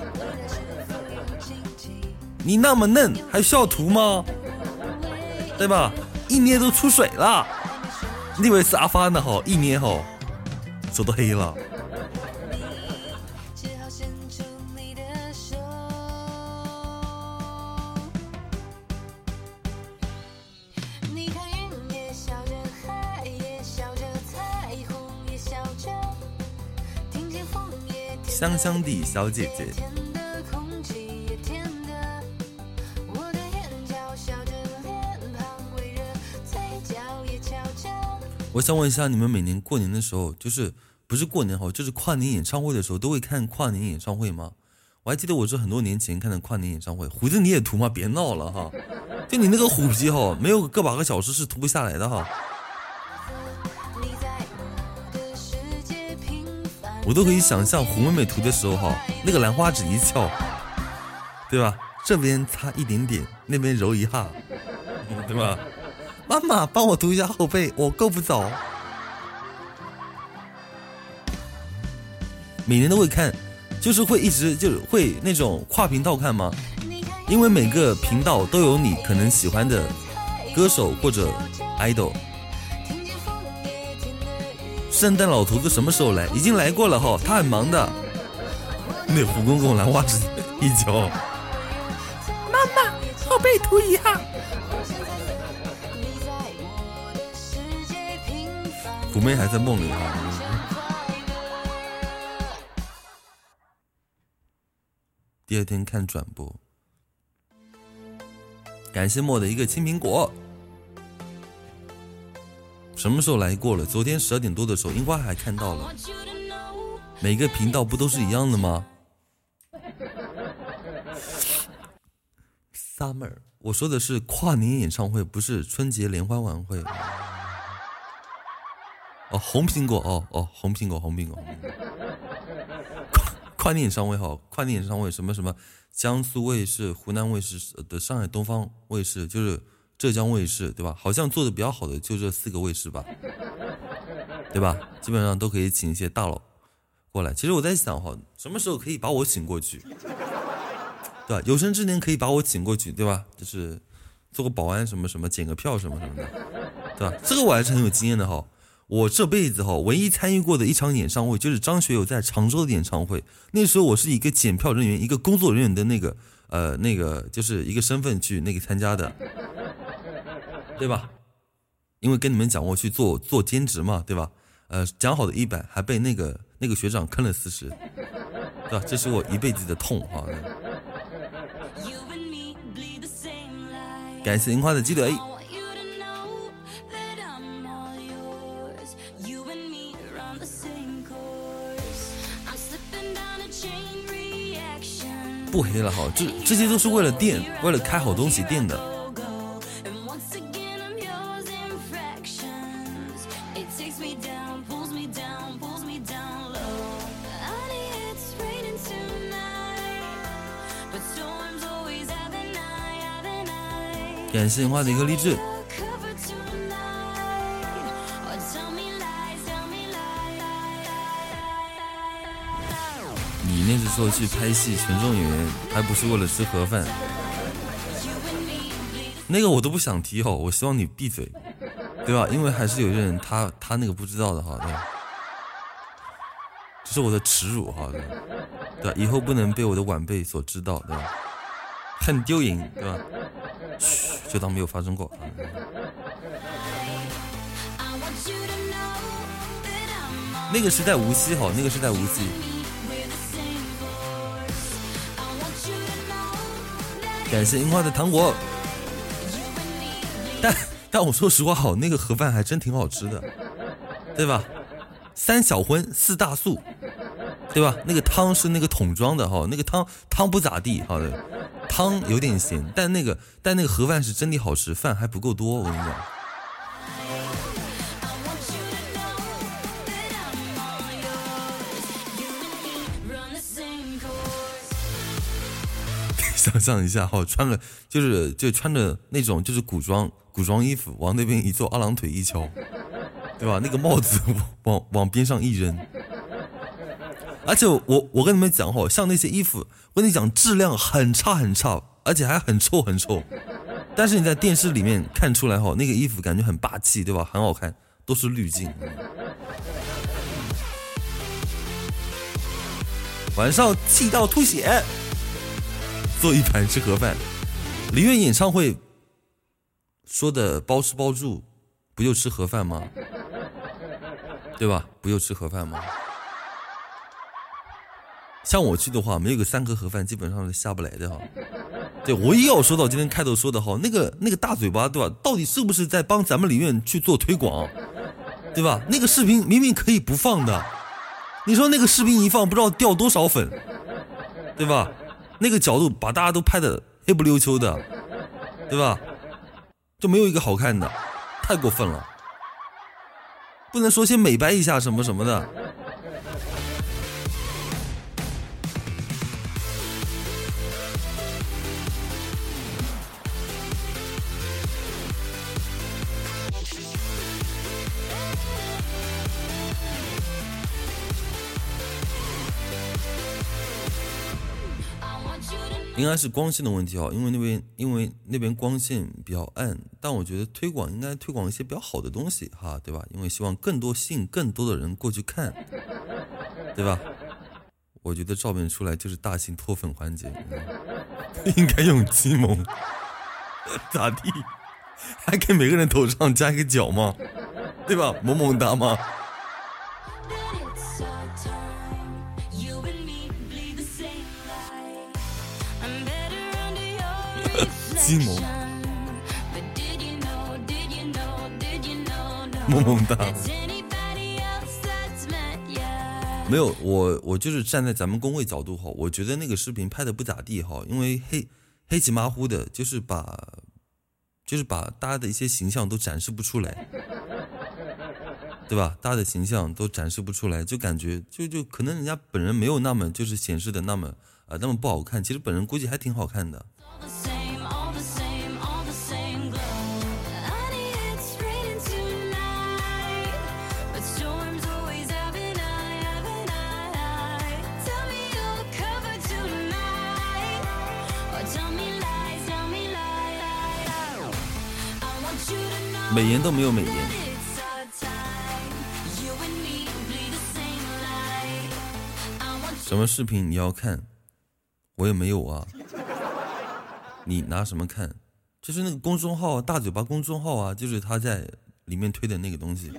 你那么嫩，还需要涂吗？对吧？一捏都出水了，你以为是阿发呢？哈，一捏哈，手都黑了。香香的小姐姐，我想问一下，你们每年过年的时候，就是不是过年哈，就是跨年演唱会的时候，都会看跨年演唱会吗？我还记得我是很多年前看的跨年演唱会。胡子你也涂吗？别闹了哈！就你那个虎皮哈，没有个把个小时是涂不下来的哈。我都可以想象胡妹妹涂的时候哈，那个兰花指一翘，对吧？这边擦一点点，那边揉一下，对吧？妈妈帮我涂一下后背，我够不着。每年都会看，就是会一直就是会那种跨频道看吗？因为每个频道都有你可能喜欢的歌手或者 idol。圣诞老头子什么时候来？已经来过了哈，他很忙的。那胡公公兰花指一脚，妈妈后背涂一下。虎妹还在梦里哈。第二天看转播，感谢莫的一个青苹果。什么时候来过了？昨天十二点多的时候，樱花还看到了。每个频道不都是一样的吗？Summer，我说的是跨年演唱会，不是春节联欢晚会。哦，红苹果，哦哦，红苹果，红苹果。跨 跨年演唱会好，跨年演唱会什么什么，江苏卫视、湖南卫视的上海东方卫视，就是。浙江卫视对吧？好像做的比较好的就这四个卫视吧，对吧？基本上都可以请一些大佬过来。其实我在想哈，什么时候可以把我请过去，对吧？有生之年可以把我请过去，对吧？就是做个保安什么什么，检个票什么什么的，对吧？这个我还是很有经验的哈。我这辈子哈，唯一参与过的一场演唱会就是张学友在常州的演唱会。那时候我是一个检票人员，一个工作人员的那个呃那个就是一个身份去那个参加的。对吧？因为跟你们讲过去做做兼职嘛，对吧？呃，讲好的一百还被那个那个学长坑了四十，对吧？这是我一辈子的痛哈。感谢樱花的积累。不黑了哈，这这些都是为了店，为了开好东西店的。感谢樱花的一个励志。你那时候去拍戏，群众演员还不是为了吃盒饭？那个我都不想提哦，我希望你闭嘴，对吧？因为还是有些人他他那个不知道的哈，对吧？这是我的耻辱哈，对吧？以后不能被我的晚辈所知道，对吧？很丢人，对吧？嘘，就当没有发生过。那个是在无锡哈，那个是在无锡。感谢樱花的糖果。但但我说实话好，那个盒饭还真挺好吃的，对吧？三小荤四大素，对吧？那个汤是那个桶装的哈，那个汤汤不咋地，好的。汤有点咸，但那个但那个盒饭是真的好吃，饭还不够多，我跟你讲。想象一下哈，穿个就是就穿着那种就是古装古装衣服，往那边一坐，二郎腿一敲，对吧？那个帽子往往边上一扔。而且我我跟你们讲哈，像那些衣服，我跟你讲质量很差很差，而且还很臭很臭。但是你在电视里面看出来哈，那个衣服感觉很霸气，对吧？很好看，都是滤镜。晚上气到吐血，做一盘吃盒饭。梨园演唱会说的包吃包住，不就吃盒饭吗？对吧？不就吃盒饭吗？像我去的话，没有个三盒盒饭，基本上是下不来的哈。对，我一要说到今天开头说的哈，那个那个大嘴巴，对吧？到底是不是在帮咱们里面去做推广，对吧？那个视频明明可以不放的，你说那个视频一放，不知道掉多少粉，对吧？那个角度把大家都拍的黑不溜秋的，对吧？就没有一个好看的，太过分了。不能说先美白一下什么什么的。应该是光线的问题哦，因为那边因为那边光线比较暗，但我觉得推广应该推广一些比较好的东西哈，对吧？因为希望更多吸引更多的人过去看，对吧？我觉得照片出来就是大型脱粉环节，应该用鸡萌，咋地？还给每个人头上加一个角吗？对吧？萌萌哒吗？鸡萌，萌萌哒。没有，我我就是站在咱们工位角度哈，我觉得那个视频拍的不咋地哈，因为黑黑漆麻糊的，就是把就是把大家的一些形象都展示不出来，对吧？大家的形象都展示不出来，就感觉就就可能人家本人没有那么就是显示的那么啊那么不好看，其实本人估计还挺好看的。美颜都没有美颜，什么视频你要看？我也没有啊。你拿什么看？就是那个公众号大嘴巴公众号啊，就是他在里面推的那个东西。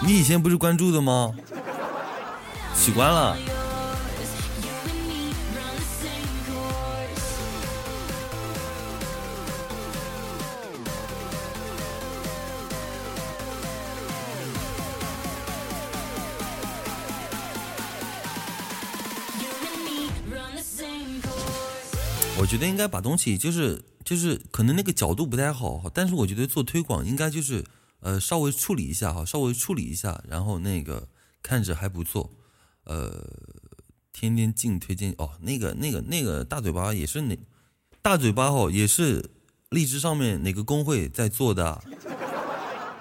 你以前不是关注的吗？取关了。我觉得应该把东西就是就是可能那个角度不太好，但是我觉得做推广应该就是。呃，稍微处理一下哈，稍微处理一下，然后那个看着还不错，呃，天天净推荐哦，那个那个那个大嘴巴也是哪大嘴巴哦，也是荔枝上面哪个工会在做的，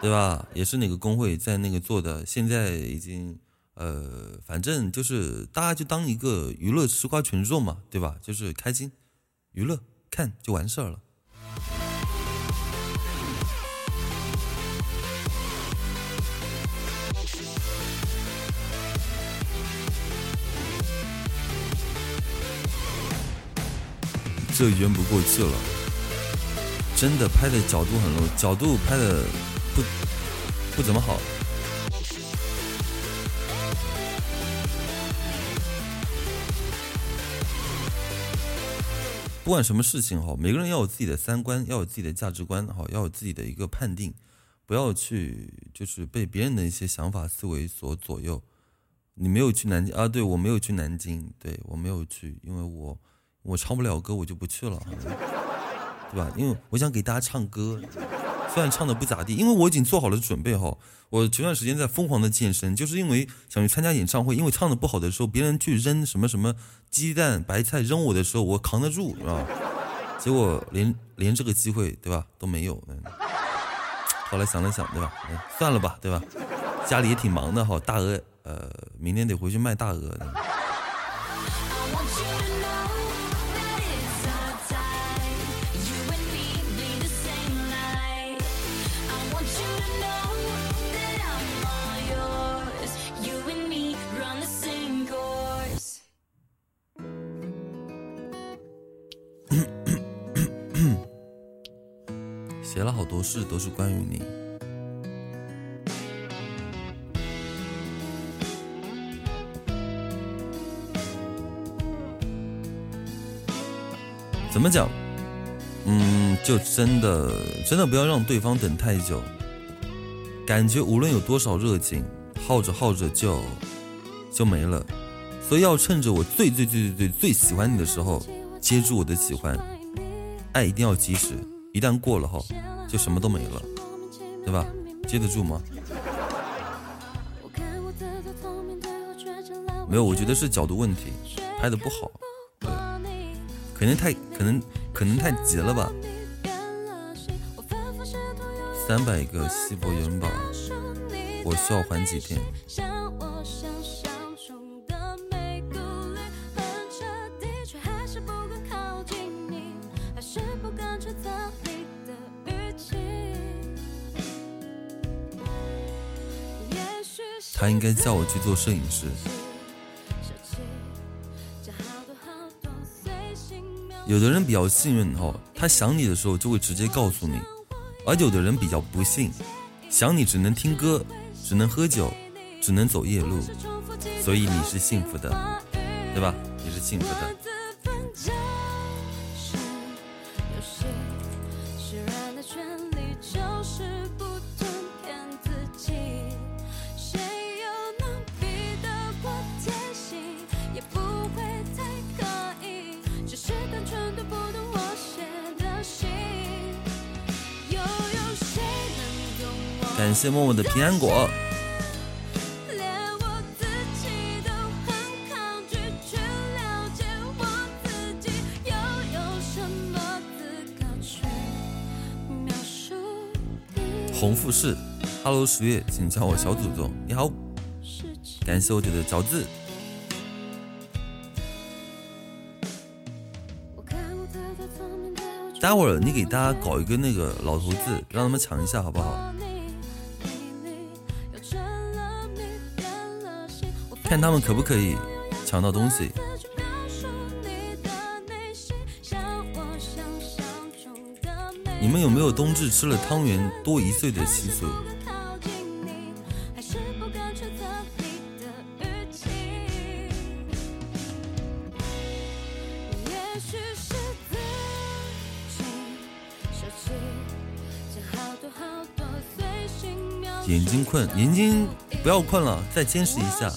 对吧？也是哪个工会在那个做的，现在已经呃，反正就是大家就当一个娱乐吃瓜群众嘛，对吧？就是开心娱乐看就完事儿了。这圆不过去了，真的拍的角度很 low，角度拍的不不怎么好。不管什么事情哈，每个人要有自己的三观，要有自己的价值观哈，要有自己的一个判定，不要去就是被别人的一些想法思维所左右。你没有去南京啊？对我没有去南京，对我没有去，因为我。我唱不了歌，我就不去了，对吧？因为我想给大家唱歌，虽然唱的不咋地，因为我已经做好了准备哈。我前段时间在疯狂的健身，就是因为想去参加演唱会。因为唱的不好的时候，别人去扔什么什么鸡蛋、白菜扔我的时候，我扛得住，是吧？结果连连这个机会，对吧，都没有。后来想了想，对吧？算了吧，对吧？家里也挺忙的哈。大鹅，呃，明天得回去卖大鹅。写了好多事，都是关于你。怎么讲？嗯，就真的真的不要让对方等太久。感觉无论有多少热情，耗着耗着就就没了。所以要趁着我最最最最最最喜欢你的时候，接住我的喜欢。爱一定要及时，一旦过了后。就什么都没了，对吧？接得住吗？没有，我觉得是角度问题，拍的不好，对，可能太可能可能太急了吧。三百个稀薄元宝，我需要还几天？他应该叫我去做摄影师。有的人比较幸运哦，他想你的时候就会直接告诉你；而有的人比较不幸，想你只能听歌，只能喝酒，只能走夜路。所以你是幸福的，对吧？你是幸福的。谢默默的平安果。红富士，Hello 十月，请叫我小祖宗。你好，感谢我姐的饺子。待会儿你给大家搞一个那个老头子，让他们抢一下，好不好？看他们可不可以抢到东西。你们有没有冬至吃了汤圆多一岁的习俗？眼睛困，眼睛不要困了，再坚持一下。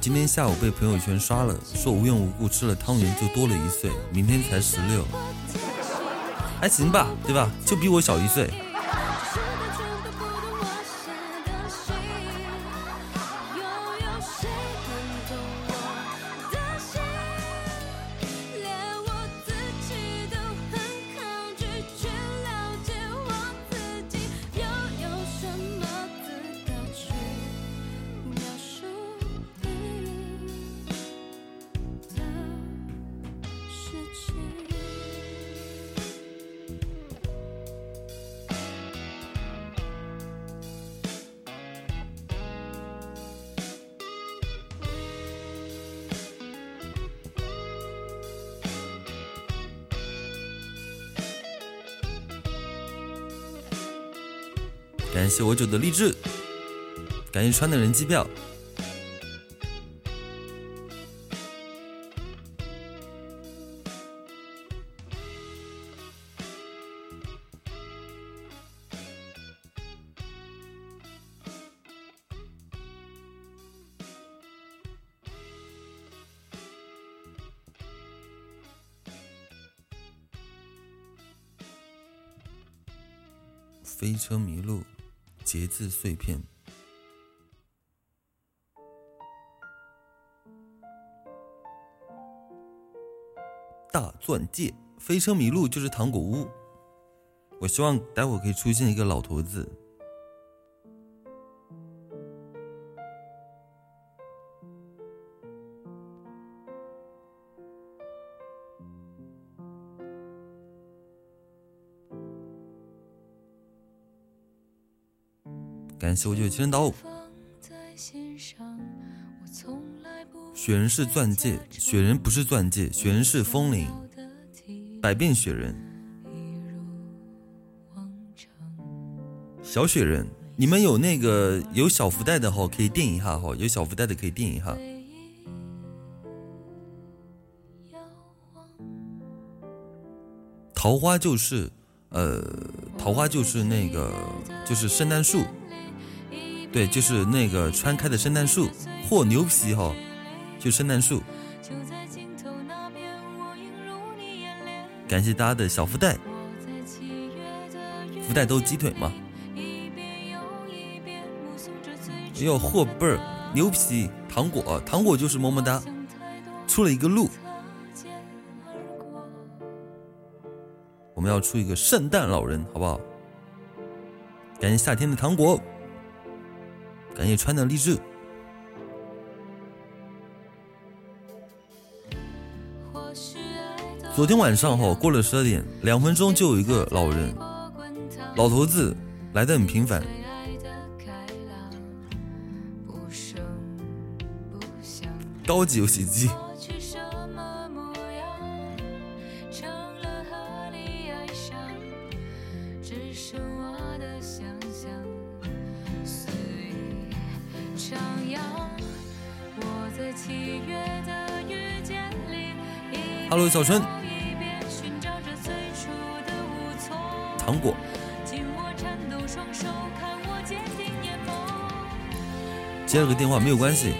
今天下午被朋友圈刷了，说无缘无故吃了汤圆就多了一岁，明天才十六，还行吧，对吧？就比我小一岁。九的励志，感谢川的人机票。钻戒，飞车迷路就是糖果屋。我希望待会可以出现一个老头子。感谢我九千刀。雪人是钻戒，雪人不是钻戒，雪人是风铃，百变雪人。小雪人，你们有那个有小福袋的哈，可以垫一下哈，有小福袋的可以垫一下。桃花就是，呃，桃花就是那个，就是圣诞树。对，就是那个穿开的圣诞树，嚯牛皮哈，就圣诞树。感谢大家的小福袋，福袋都鸡腿吗？哎呦，货倍儿牛皮，糖果糖果就是么么哒，出了一个鹿，我们要出一个圣诞老人，好不好？感谢夏天的糖果。感谢川的励志。昨天晚上哈，过了十二点，两分钟就有一个老人，老头子来的很频繁。高级游戏机。Hello，小春，糖果，接了个电话，没有关系。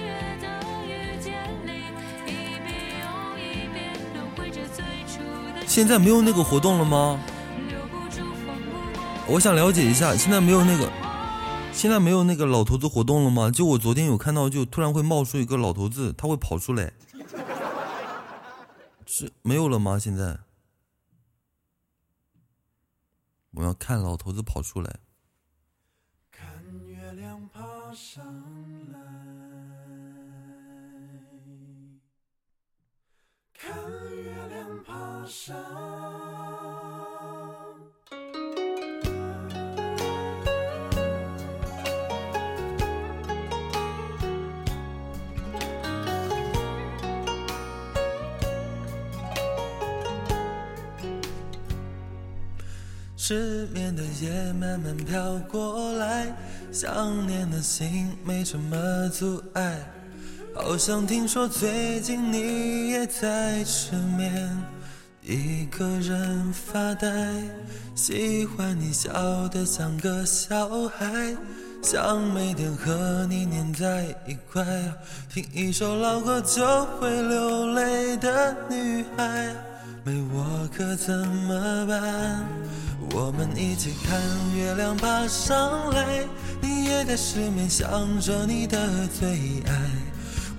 现在没有那个活动了吗？我想了解一下，现在没有那个，现在没有那个老头子活动了吗？就我昨天有看到，就突然会冒出一个老头子，他会跑出来。是没有了吗？现在我要看老头子跑出来。心没什么阻碍。好像听说最近你也在失眠，一个人发呆。喜欢你笑得像个小孩，想每天和你黏在一块，听一首老歌就会流泪的女孩，没我可怎么办？我们一起看月亮爬上来，你也在失眠，想着你的最爱。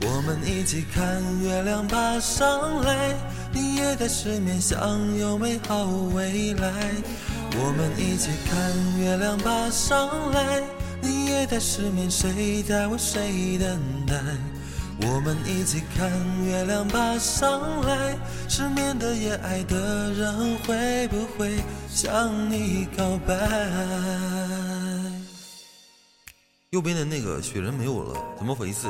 我们一起看月亮爬上来，你也在失眠，想有美好未来。我们一起看月亮爬上来，你也在失眠，谁在为谁等待？我们一起看月亮爬上来，失眠的夜，爱的人会不会向你告白？右边的那个雪人没有了，怎么回事？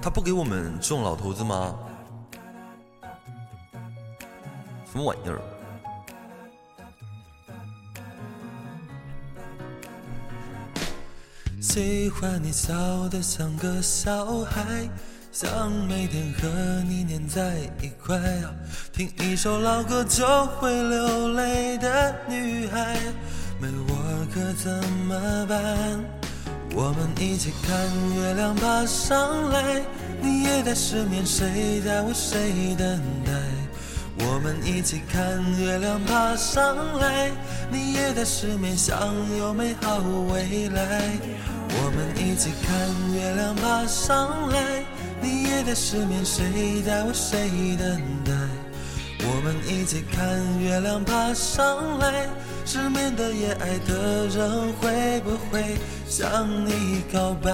他不给我们种老头子吗？什么玩意儿？喜欢你笑得像个小孩。想每天和你黏在一块，听一首老歌就会流泪的女孩，没我可怎么办？我们一起看月亮爬上来，你也在失眠，谁在为谁等待？我们一起看月亮爬上来，你也在失眠，想有美好未来。我们一起看月亮爬上来。你也在失眠，谁在为谁等待？我们一起看月亮爬上来，失眠的夜，爱的人会不会向你告白？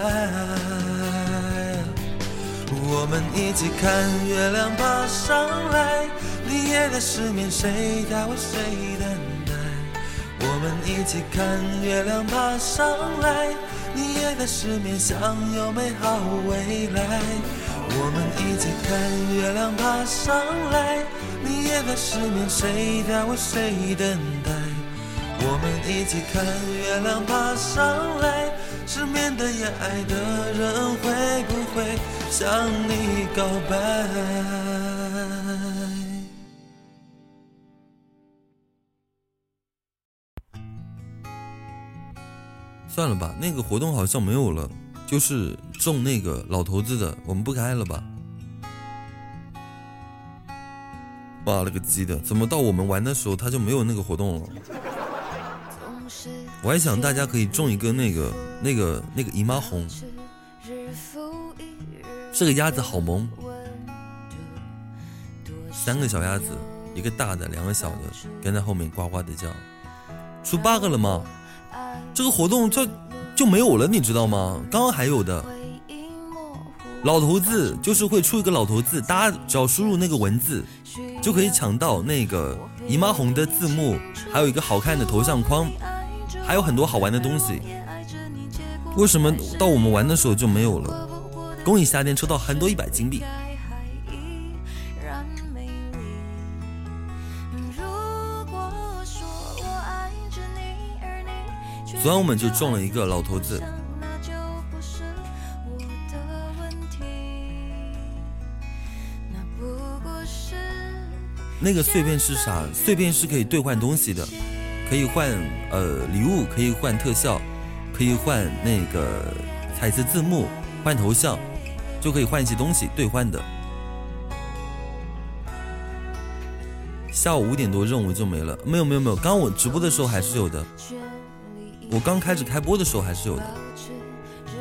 我们一起看月亮爬上来，你也在失眠，谁在为谁等待？我们一起看月亮爬上来。你也在失眠，想有美好未来。我们一起看月亮爬上来。你也在失眠，谁在为谁等待？我们一起看月亮爬上来。失眠的夜，爱的人会不会向你告白？算了吧，那个活动好像没有了，就是中那个老头子的，我们不开了吧。妈了个鸡的，怎么到我们玩的时候他就没有那个活动了？我还想大家可以中一个那个那个那个姨妈红，这个鸭子好萌，三个小鸭子，一个大的，两个小的，跟在后面呱呱的叫，出 bug 了吗？这个活动就就没有了，你知道吗？刚刚还有的，老头子就是会出一个老头子，大家只要输入那个文字，就可以抢到那个姨妈红的字幕，还有一个好看的头像框，还有很多好玩的东西。为什么到我们玩的时候就没有了？恭喜夏天抽到很多一百金币。昨晚我们就中了一个老头子。那个碎片是啥？碎片是可以兑换东西的，可以换呃礼物，可以换特效，可以换那个彩色字幕，换头像，就可以换一些东西兑换的。下午五点多任务就没了，没有没有没有，刚刚我直播的时候还是有的。我刚开始开播的时候还是有的，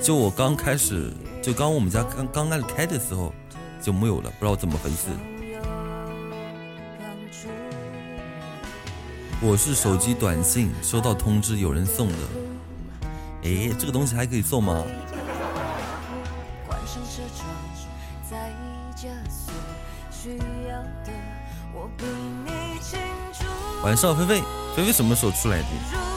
就我刚开始，就刚我们家刚刚开始开的时候就没有了，不知道怎么回事。我是手机短信收到通知有人送的，哎，这个东西还可以送吗？晚上，菲菲，菲菲什么时候出来的？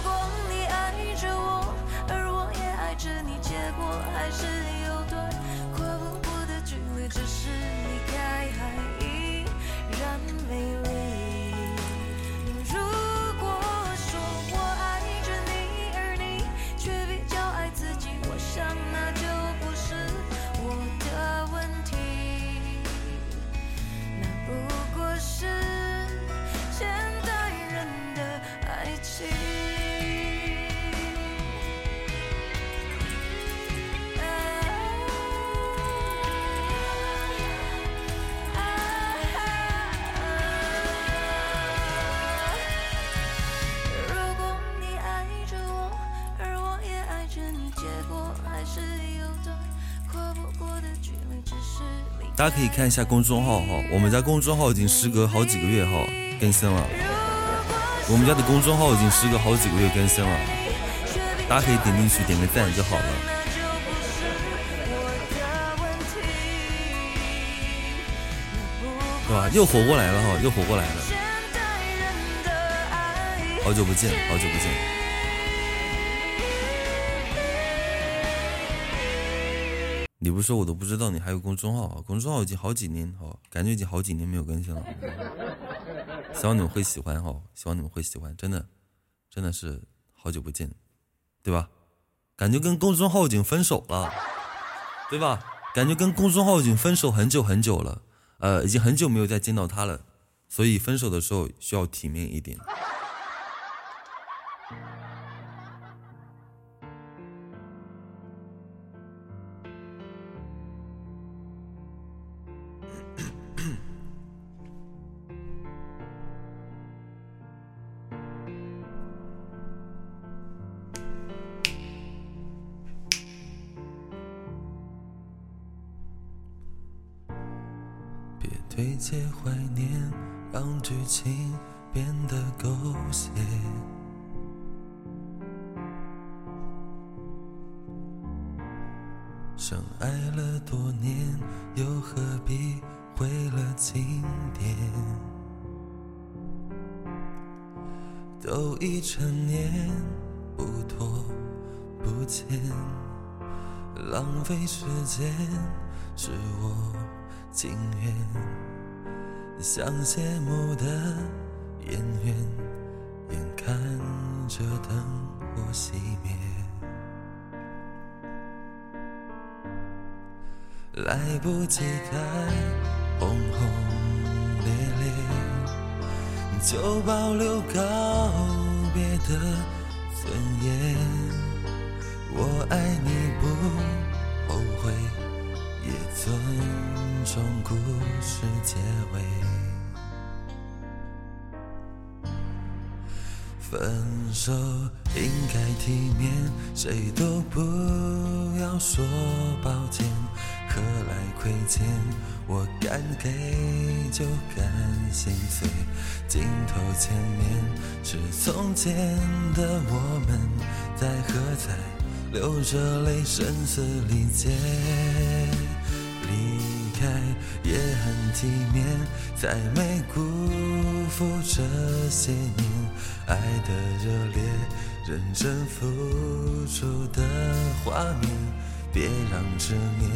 大家可以看一下公众号哈，我们家公众号已经时隔好几个月哈更新了，我们家的公众号已经时隔好几个月更新了，大家可以点进去点个赞就好了，对吧？又活过来了哈，又活过来了，好久不见，好久不见。你不说我都不知道你还有公众号啊，公众号已经好几年哈，感觉已经好几年没有更新了。希望你们会喜欢哈，希望你们会喜欢，真的，真的是好久不见，对吧？感觉跟公众号已经分手了，对吧？感觉跟公众号已经分手很久很久了，呃，已经很久没有再见到他了，所以分手的时候需要体面一点。谢幕的演员，眼看着灯火熄灭，来不及该轰轰烈烈，就保留告别的尊严。我爱你，不后悔，也尊。重故事结尾，分手应该体面，谁都不要说抱歉。何来亏欠？我敢给就敢心碎。镜头前面是从前的我们，在喝彩，流着泪，声嘶力竭。也很体面，再没辜负这些年爱的热烈，认真付出的画面。别让执念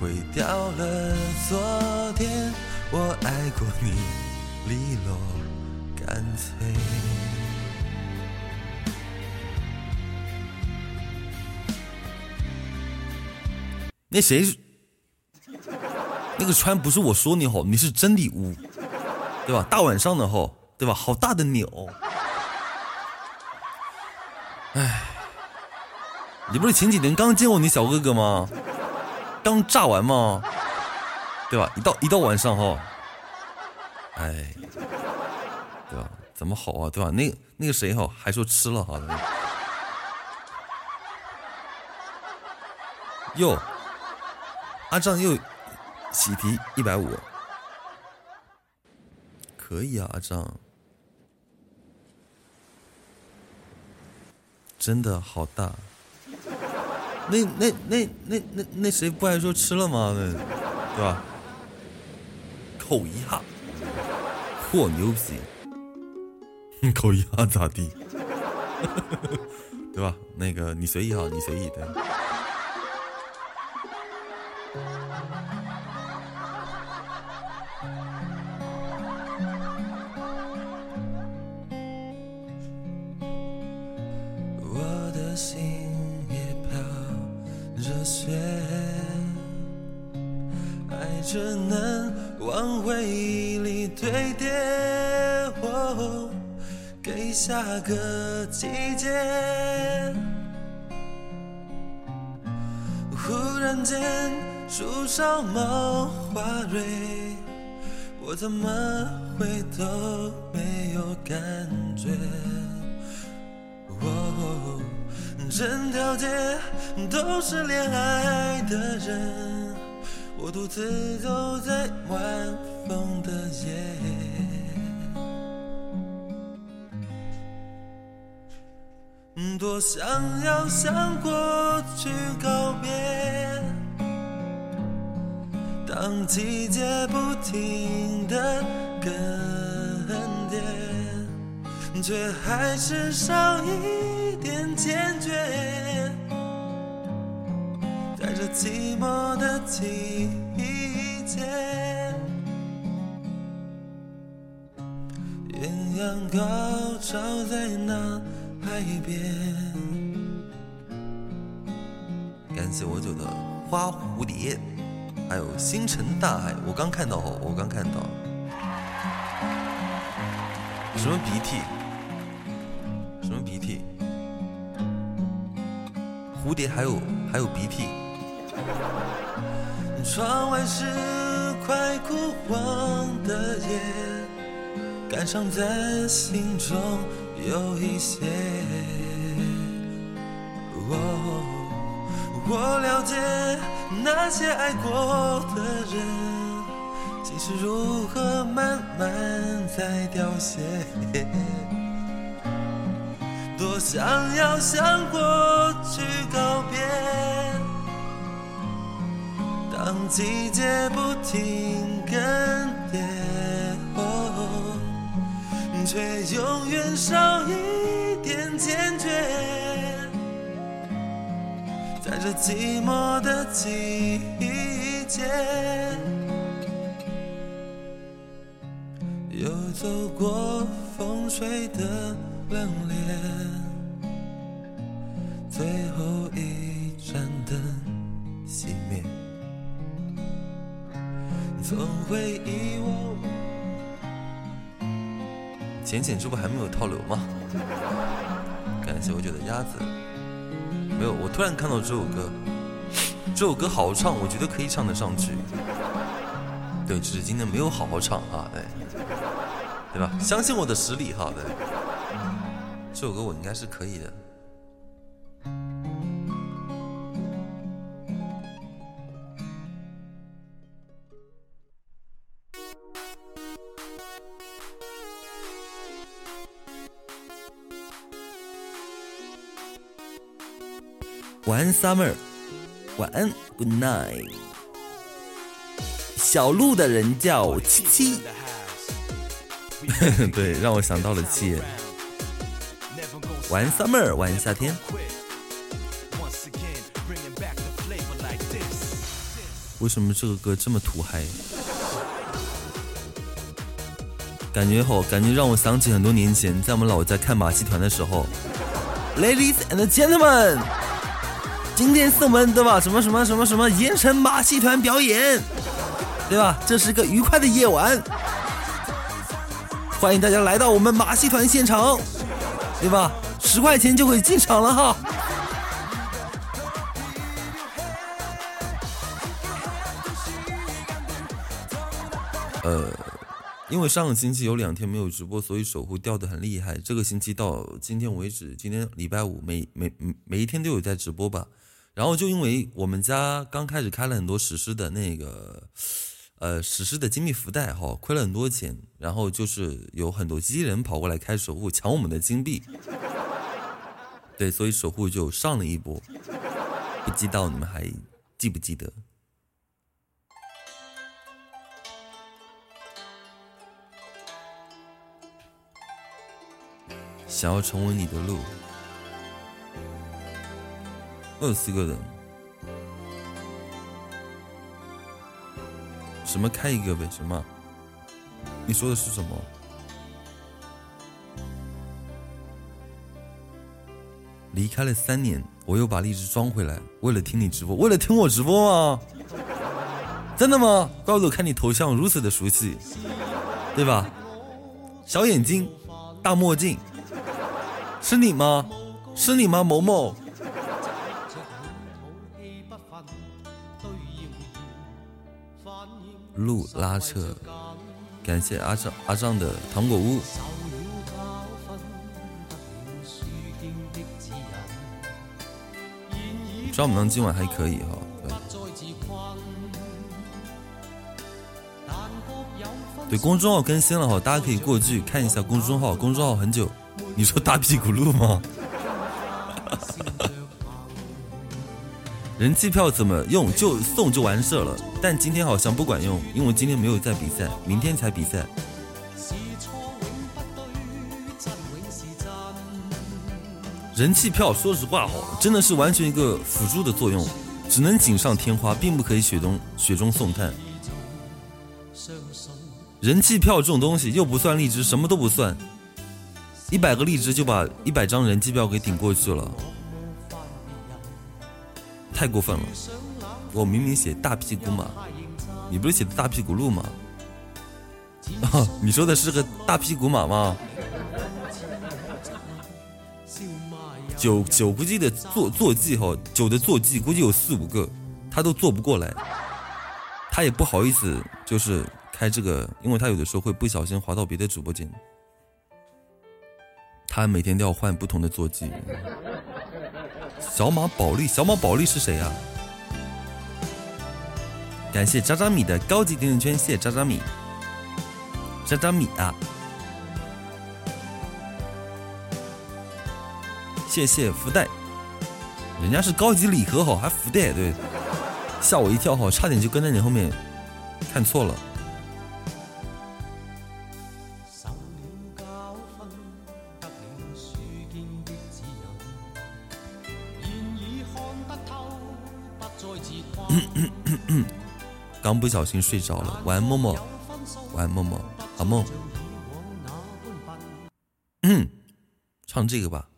毁掉了昨天，我爱过你，利落干脆。那谁？那个穿不是我说你好，你是真礼物，对吧？大晚上的哈，对吧？好大的鸟，哎，你不是前几天刚见过你小哥哥吗？刚炸完吗？对吧？一到一到晚上哈，哎，对吧？怎么好啊？对吧？那那个谁哈，还说吃了哈，哟，阿胀又。喜提一百五，可以啊，阿张，真的好大。那那那那那那谁不还说吃了吗？那对吧？口一哈，嚯牛逼，口一哈咋地？对吧？那个你随意哈，你随意对。要向过去告别，当季节不停的更迭，却还是少一点坚决。在这寂寞的季节，艳阳高照在那海边。感谢我九的花蝴蝶，还有星辰大海，我刚看到哦，我刚看到。什么鼻涕？什么鼻涕？蝴蝶还有还有鼻涕？窗外是快枯黄的叶，感伤在心中有一些。我了解那些爱过的人，心是如何慢慢在凋谢。多想要向过去告别。当季节不停更迭，哦，却永远少一点坚决。在这寂寞的季节，又走过风吹的冷冽，最后一盏灯熄灭。总会遗忘。浅浅这不还没有套流吗？感谢我九的鸭子。没有，我突然看到这首歌，这首歌好唱，我觉得可以唱得上去。对，只是今天没有好好唱啊，对，对吧？相信我的实力哈，对。这首歌我应该是可以的。晚安，Summer。晚安，Good night。小鹿的人叫七七，对，让我想到了七。晚安，Summer。晚安，夏天。为什么这个歌这么土嗨？感觉好，感觉让我想起很多年前在我们老家看马戏团的时候。Ladies and gentlemen。今天是我们对吧？什么什么什么什么盐城马戏团表演，对吧？这是个愉快的夜晚，欢迎大家来到我们马戏团现场，对吧？十块钱就可以进场了哈。呃，因为上个星期有两天没有直播，所以守护掉的很厉害。这个星期到今天为止，今天礼拜五，每每每一天都有在直播吧。然后就因为我们家刚开始开了很多史诗的那个呃史诗的金币福袋哈亏了很多钱然后就是有很多机器人跑过来开守护抢我们的金币。对所以守护就上了一波。不知道你们还记不记得？想要成为你的路二十个人，什么开一个呗？什么？你说的是什么？离开了三年，我又把荔枝装回来，为了听你直播，为了听我直播吗？真的吗？怪不得看你头像如此的熟悉，对吧？小眼睛，大墨镜，是你吗？是你吗？某某。路拉车，感谢阿丈阿丈的糖果屋。赵猛今晚还可以哈，对，公众号更新了哈，大家可以过去看一下公众号。公众号很久，你说大屁股路吗？人气票怎么用？就送就完事了。但今天好像不管用，因为今天没有在比赛，明天才比赛。人气票，说实话哈，真的是完全一个辅助的作用，只能锦上添花，并不可以雪中雪中送炭。人气票这种东西又不算荔枝，什么都不算，一百个荔枝就把一百张人气票给顶过去了，太过分了。我明明写大屁股马，你不是写的大屁股鹿吗？你说的是个大屁股马吗？九九估计的坐坐骑哈，九的坐骑估计有四五个，他都坐不过来，他也不好意思就是开这个，因为他有的时候会不小心滑到别的直播间，他每天都要换不同的坐骑。小马宝莉，小马宝莉是谁啊？感谢渣渣米的高级点点圈，谢谢渣渣米，渣渣米啊。谢谢福袋，人家是高级礼盒好，还福袋，对，吓我一跳哈，差点就跟在你后面，看错了。刚不小心睡着了，晚安默默，晚安默默，好梦。唱这个吧。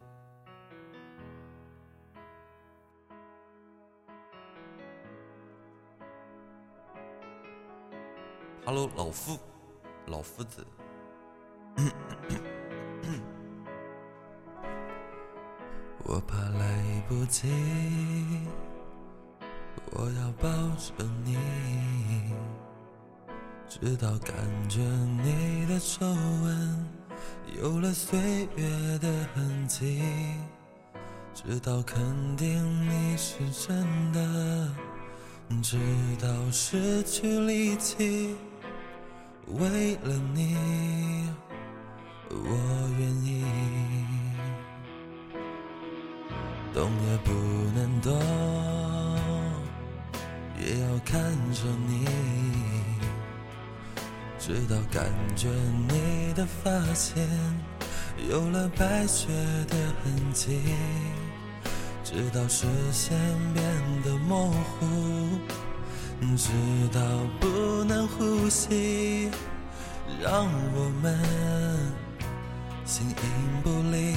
Hello，老夫，老夫子。我怕来不及，我要抱着你，直到感觉你的皱纹有了岁月的痕迹，直到肯定你是真的，直到失去力气。为了你，我愿意，动也不能动，也要看着你，直到感觉你的发线有了白雪的痕迹，直到视线变得模糊。直到不能呼吸，让我们形影不离。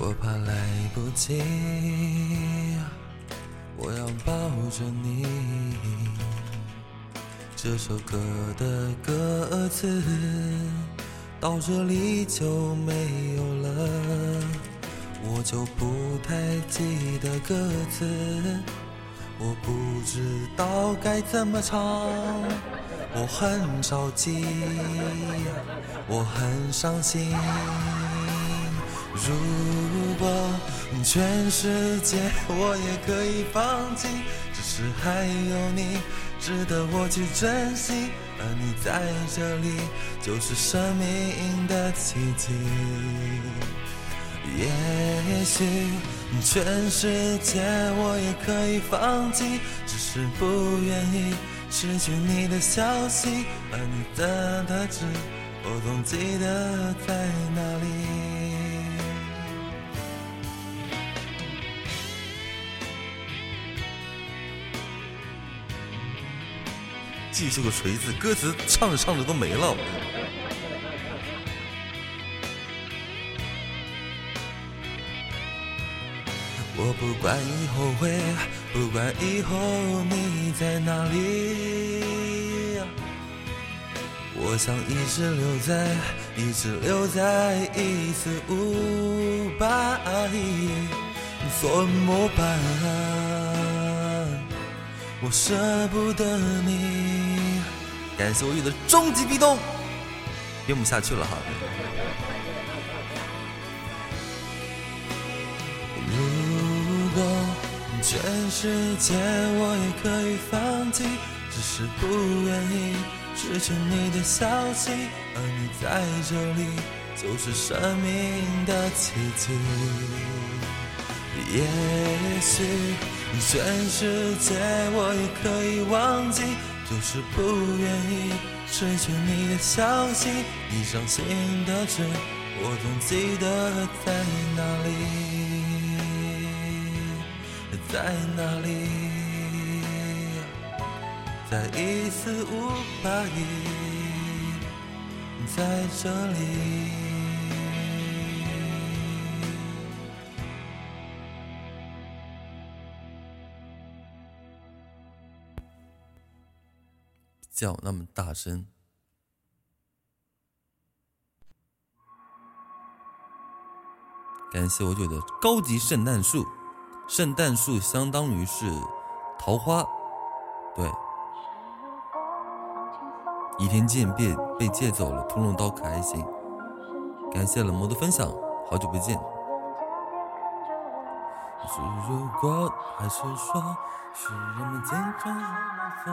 我怕来不及，我要抱着你。这首歌的歌词到这里就没有了，我就不太记得歌词。我不知道该怎么唱，我很着急，我很伤心。如果全世界我也可以放弃，只是还有你值得我去珍惜，而你在这里就是生命的奇迹。也许全世界我也可以放弃，只是不愿意失去你的消息，而你的特质我总记得在哪里。继续个锤子，歌词唱着唱着都没了。我不管以后会，不管以后你在哪里，我想一直留在，一直留在一四五八一，怎么办？我舍不得你。感谢我雨的终极壁咚，编不下去了哈。如果全世界我也可以放弃，只是不愿意失去你的消息，而你在这里就是生命的奇迹。也许全世界我也可以忘记，就是不愿意失去你的消息。你伤心的痣，我总记得在哪里。在哪里？在一四五八一，在这里。叫那么大声！感谢我九的高级圣诞树。圣诞树相当于是桃花，对。倚天剑被被借走了，屠龙刀可还行？感谢冷漠的分享，好久不见。是如果还是说，是人们坚持走。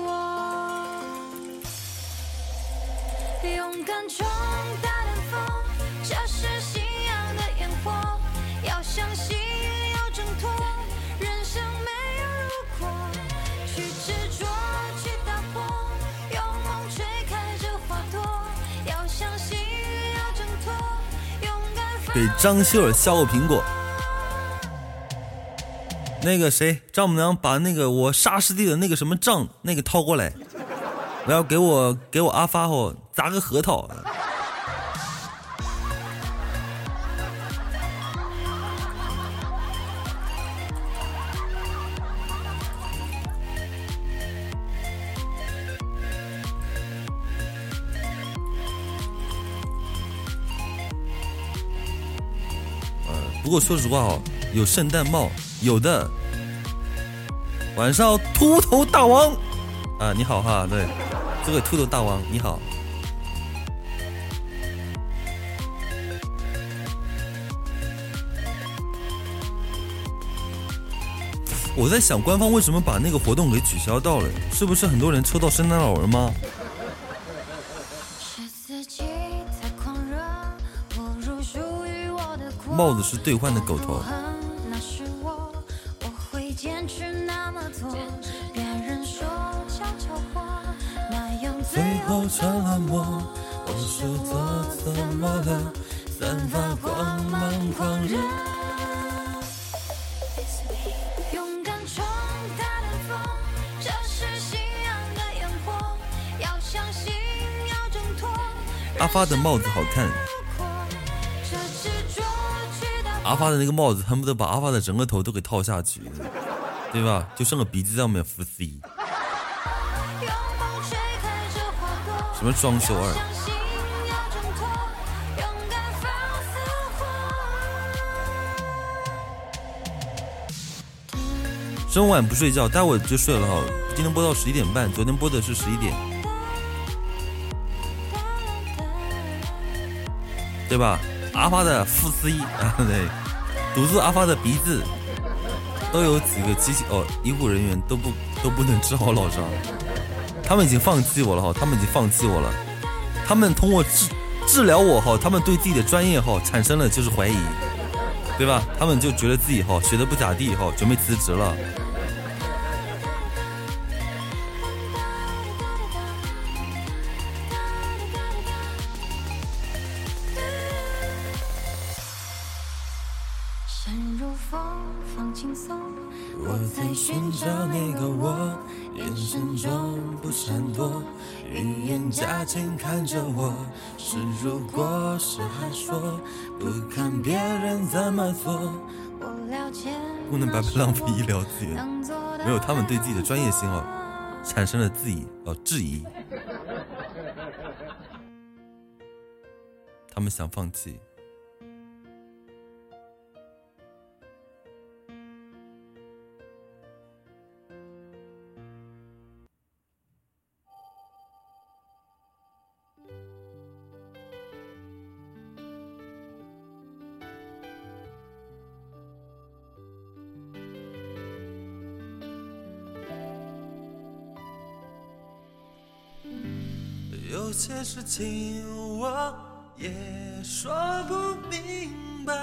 勇敢冲大凉风，这是信仰的烟火。要相信，要挣脱，人生没有如果，去执着，去打破，用梦吹开这花朵。要相信，要挣脱，勇敢。给张秀儿削个苹果。那个谁，丈母娘把那个我沙师弟的那个什么账那个掏过来，我要给我给我阿发哦砸个核桃。不过说实话哦，有圣诞帽，有的。晚上秃头大王，啊，你好哈，对，这位秃头大王你好。我在想，官方为什么把那个活动给取消掉了？是不是很多人抽到圣诞老人吗？帽子是兑换的狗头。发的帽子好看。阿发的那个帽子恨不得把阿发的整个头都给套下去，对吧？就剩个鼻子在上面扶 C。什么装修二？整晚不睡觉，待会就睡了哈。今天播到十一点半，昨天播的是十一点，对吧？阿发的腹 C 啊，对，堵住阿发的鼻子，都有几个机器哦，医护人员都不都不能治好老张。他们已经放弃我了哈，他们已经放弃我了，他们通过治治疗我哈，他们对自己的专业哈产生了就是怀疑，对吧？他们就觉得自己哈学的不咋地哈，准备辞职了。浪费医疗资源，没有他们对自己的专业性哦，产生了质疑哦质疑，他们想放弃。些事情我也说不明白，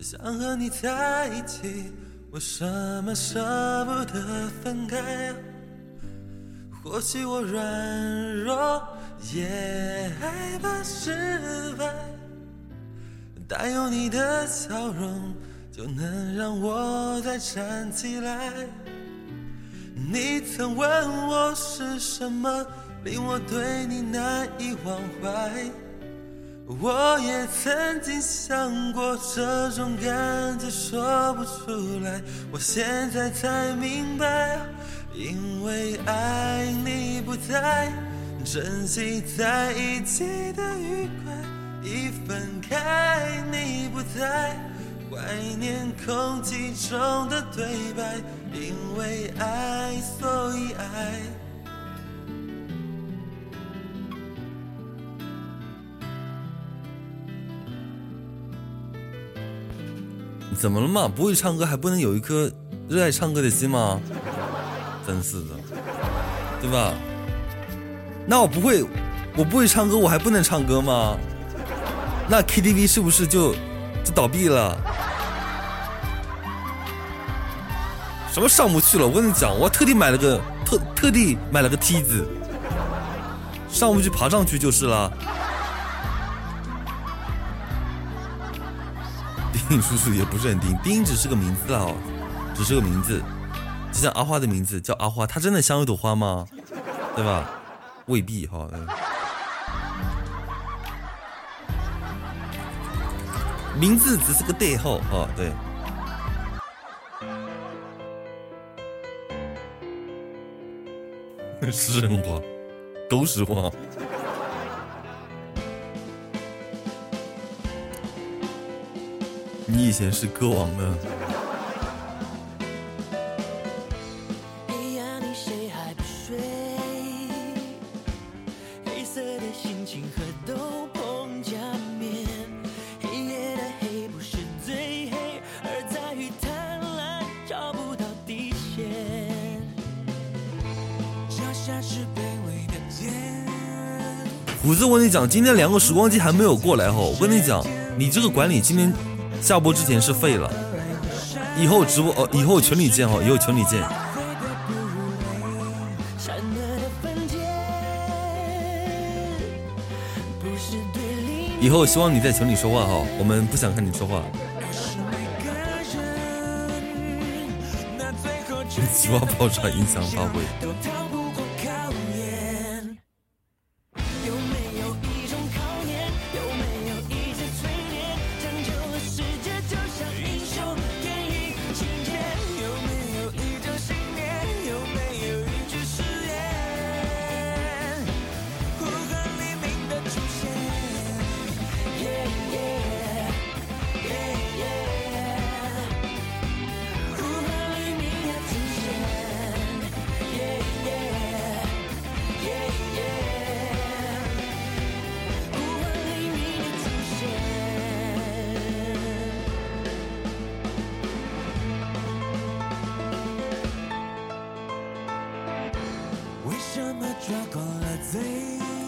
想和你在一起，为什么舍不得分开？或许我软弱，也害怕失败，但有你的笑容，就能让我再站起来。你曾问我是什么？令我对你难以忘怀，我也曾经想过这种感觉说不出来，我现在才明白，因为爱你不在，珍惜在一起的愉快，一分开你不在，怀念空气中的对白，因为爱所以爱。怎么了嘛？不会唱歌还不能有一颗热爱唱歌的心吗？真是的，对吧？那我不会，我不会唱歌，我还不能唱歌吗？那 KTV 是不是就就倒闭了？什么上不去了？我跟你讲，我特地买了个特特地买了个梯子，上不去爬上去就是了。丁叔叔也不是很丁，丁只是个名字啊，只是个名字，就像阿花的名字叫阿花，她真的像一朵花吗？对吧？未必哈。名字只是个代号啊，对。实话，都是话。你以前是歌王呢。虎子，我跟你讲，今天两个时光机还没有过来哈。我跟你讲，你这个管理今天。下播之前是废了，以后直播哦，以后群里见哈，以后群里见。以后希望你在群里说话哈，我们不想看你说话。鸡巴爆炸影响发挥。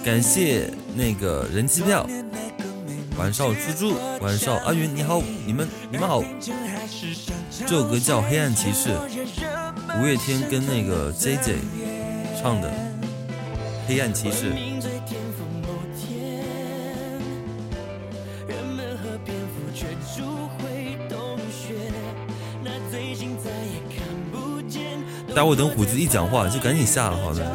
感谢那个人气票，晚上猪猪，晚上阿云你好，你们你们好。这首歌叫《黑暗骑士》，五月天跟那个 J J 唱的《黑暗骑士》。待会等虎子一讲话就赶紧下了，好的。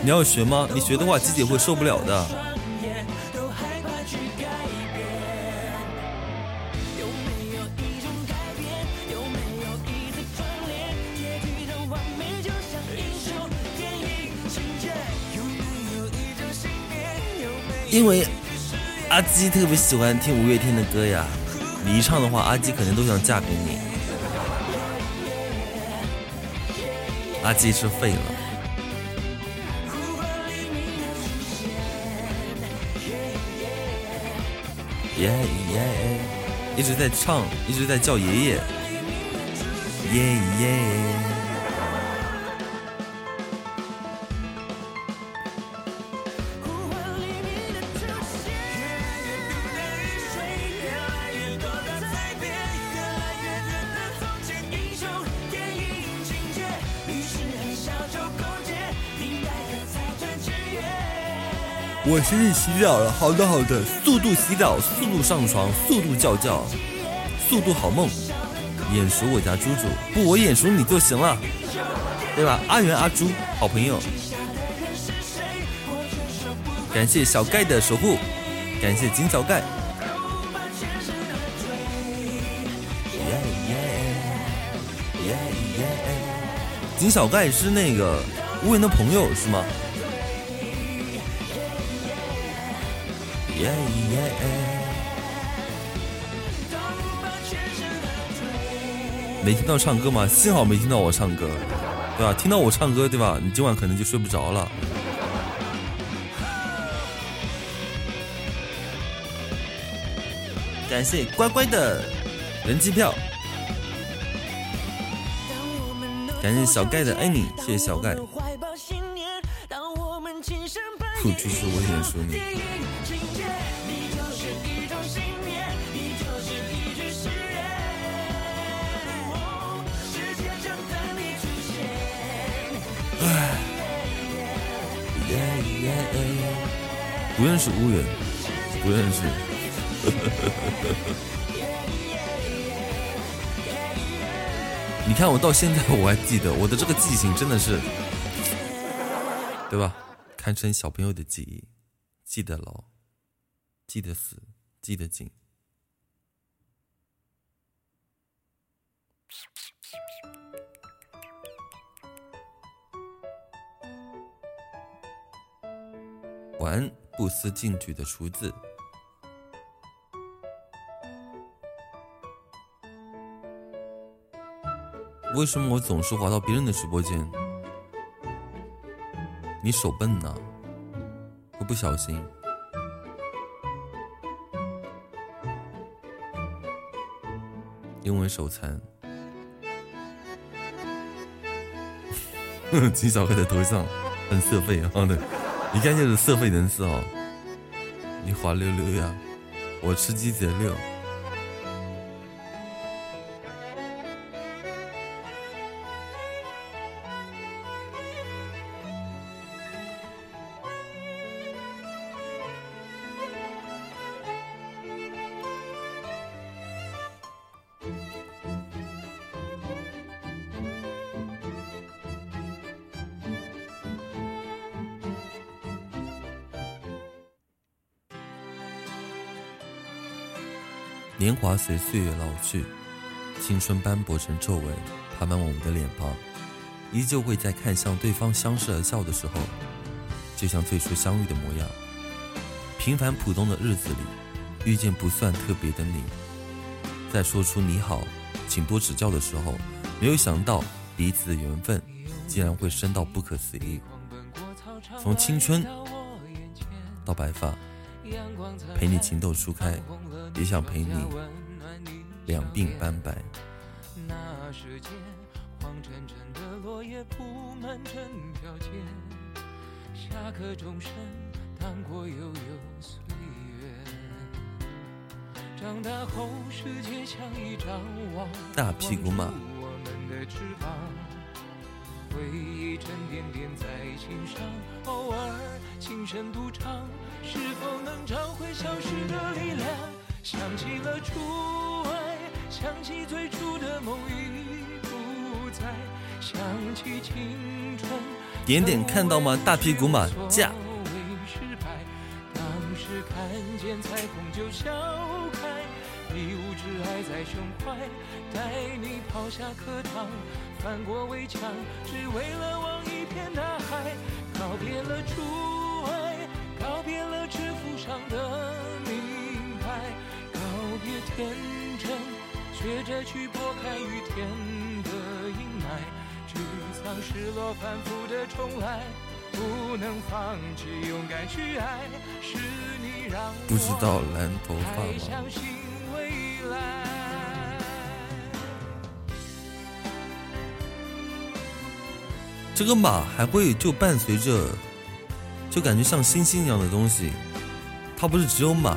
你要学吗？你学的话，鸡姐会受不了的。因为阿基特别喜欢听五月天的歌呀，你一唱的话，阿基肯定都想嫁给你。阿基是废了。耶耶，一直在唱，一直在叫爷爷。耶耶。我先去洗澡了。好的，好的，速度洗澡，速度上床，速度叫叫，速度好梦。眼熟我家猪猪，不，我眼熟你就行了，对吧？阿元阿猪，好朋友。感谢小盖的守护，感谢金小盖。金小盖是那个乌云的朋友是吗？没听到唱歌吗？幸好没听到我唱歌，对吧？听到我唱歌，对吧？你今晚可能就睡不着了。感谢乖乖的人机票，感谢小盖的爱你，谢谢小盖。不支持我也说你。不认识乌人，不认识。你看我到现在我还记得，我的这个记性真的是，对吧？堪称小朋友的记忆，记得牢，记得死，记得紧。玩不思进取的厨子，为什么我总是滑到别人的直播间？你手笨呢？会不小心？因为手残。金小黑的头像很色废，好的。你看就是社会人士哦！你滑溜溜呀，我吃鸡贼溜。随岁月老去，青春斑驳成皱纹，爬满我们的脸庞，依旧会在看向对方相视而笑的时候，就像最初相遇的模样。平凡普通的日子里，遇见不算特别的你，在说出你好，请多指教的时候，没有想到彼此的缘分竟然会深到不可思议。从青春到白发，陪你情窦初开，也想陪你两鬓斑白。那时间，黄澄澄的落叶铺满整条街，下课钟声荡过悠悠岁月。长大后，世界像一张网，大屁股马网住我们的翅膀。回忆沉甸甸在心上，偶尔轻声独唱，是否能找回消失的力量？想起了初，想起最初的梦已不在，想起青春。点点看到吗？大屁股马驾。当时看见彩虹就笑开，一无挚爱在胸怀，带你跑下课堂，翻过围墙，只为了望一片大海。告别了初爱，告别了制服上的名牌，告别天，学着去拨开雨天的阴霾，沮丧、失落、反复的重来。不能放弃，勇敢去爱，是你让我不知道蓝头发吗？还相信未来。这个马还会就伴随着，就感觉像星星一样的东西。它不是只有马，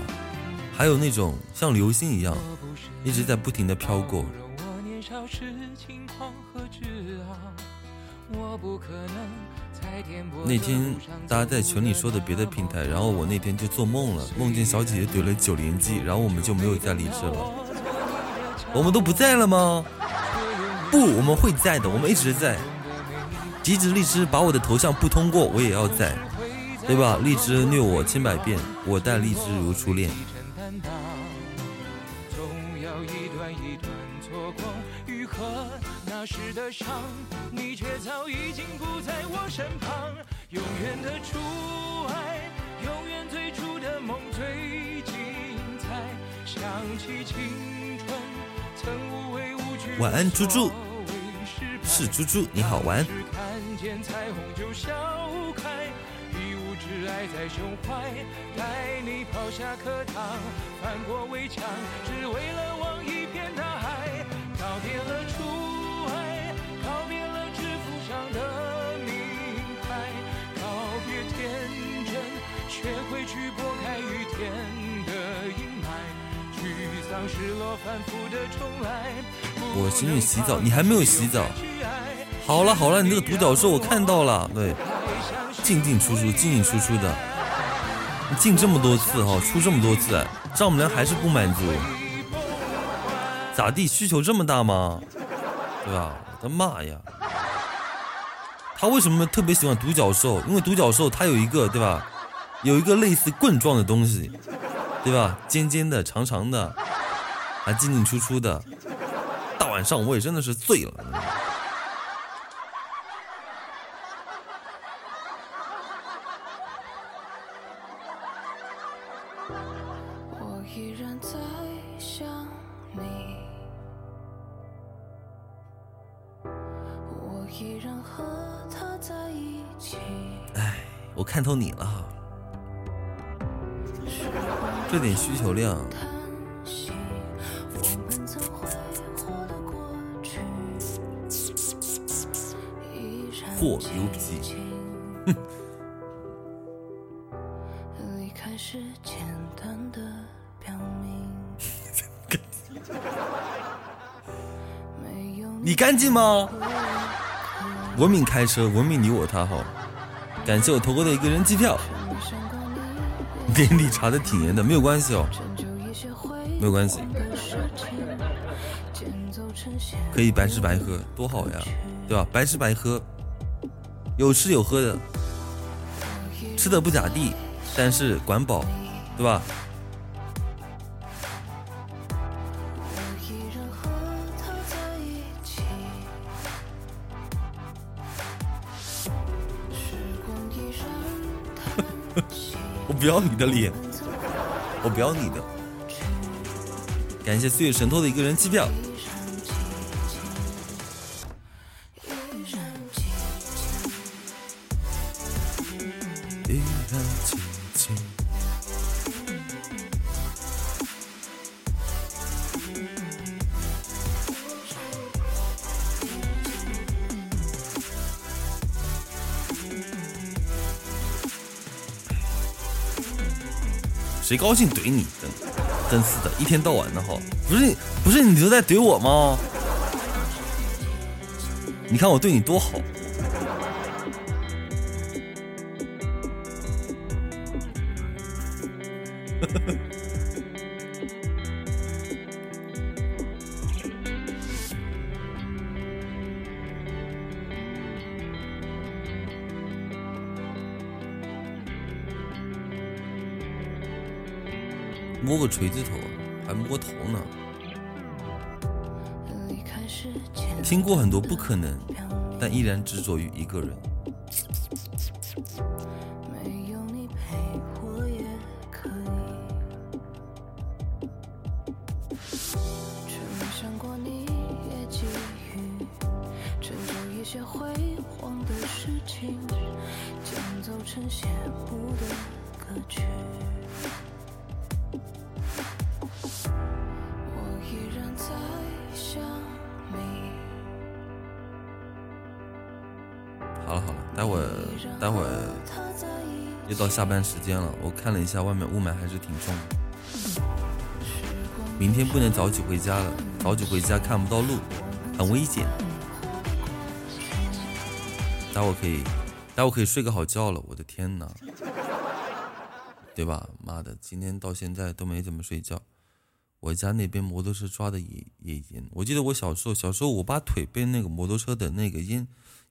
还有那种像流星一样，一直在不停的飘过。那天大家在群里说的别的平台，然后我那天就做梦了，梦见小姐姐怼了九连击，然后我们就没有再理智了。我们都不在了吗？不，我们会在的，我们一直在。即使荔枝把我的头像不通过，我也要在，对吧？荔枝虐我千百遍，我待荔枝如初恋。那时的伤，你却早已经不在我身旁。永远的初爱，永远最初的梦最精彩。想起青春，曾无畏无惧。晚安猪猪是猪猪，你好玩。是看见彩虹就笑开，一无挚爱在胸怀，带你跑下课堂，翻过围墙，只为了我请你洗澡，你还没有洗澡。好了好了，你这个独角兽我看到了，对，进进出出，进进出出的，你进这么多次哈，出这么多次，丈母娘还是不满足，咋地？需求这么大吗？对吧？我的妈呀！他为什么特别喜欢独角兽？因为独角兽它有一个对吧，有一个类似棍状的东西，对吧？尖尖的、长长的，还进进出出的。大晚上我也真的是醉了。我依然在想你，我依然和他在一起。我看透你了，这点需求量，依然嚯牛逼激情离开是简单的表明，你干净吗？文明开车，文明你我他好。感谢我投哥的一个人机票，年底查的挺严的，没有关系哦，没有关系。可以白吃白喝，多好呀，对吧？白吃白喝，有吃有喝的，吃的不咋地，但是管饱，对吧？我，不要你的脸，我不要你的。感谢岁月神偷的一个人机票，谁高兴怼你，真真是的，一天到晚的哈，不是不是你都在怼我吗？你看我对你多好。摸个锤子头，还摸头呢。听过很多不可能，但依然执着于一个人。班时间了，我看了一下外面雾霾还是挺重的。明天不能早起回家了，早起回家看不到路，很危险。待会可以，待会可以睡个好觉了。我的天哪，对吧？妈的，今天到现在都没怎么睡觉。我家那边摩托车抓的也也严，我记得我小时候，小时候我爸腿被那个摩托车的那个烟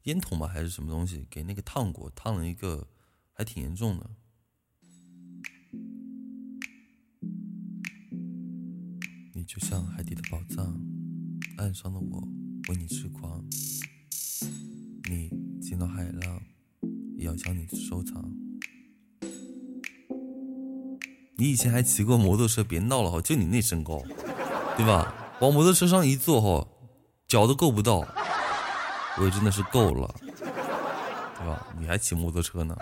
烟筒吧还是什么东西给那个烫过，烫了一个还挺严重的。就像海底的宝藏，岸上的我为你痴狂。你惊到海浪，也要将你收藏。你以前还骑过摩托车，别闹了哈，就你那身高，对吧？往摩托车上一坐哈，脚都够不到，我也真的是够了，对吧？你还骑摩托车呢？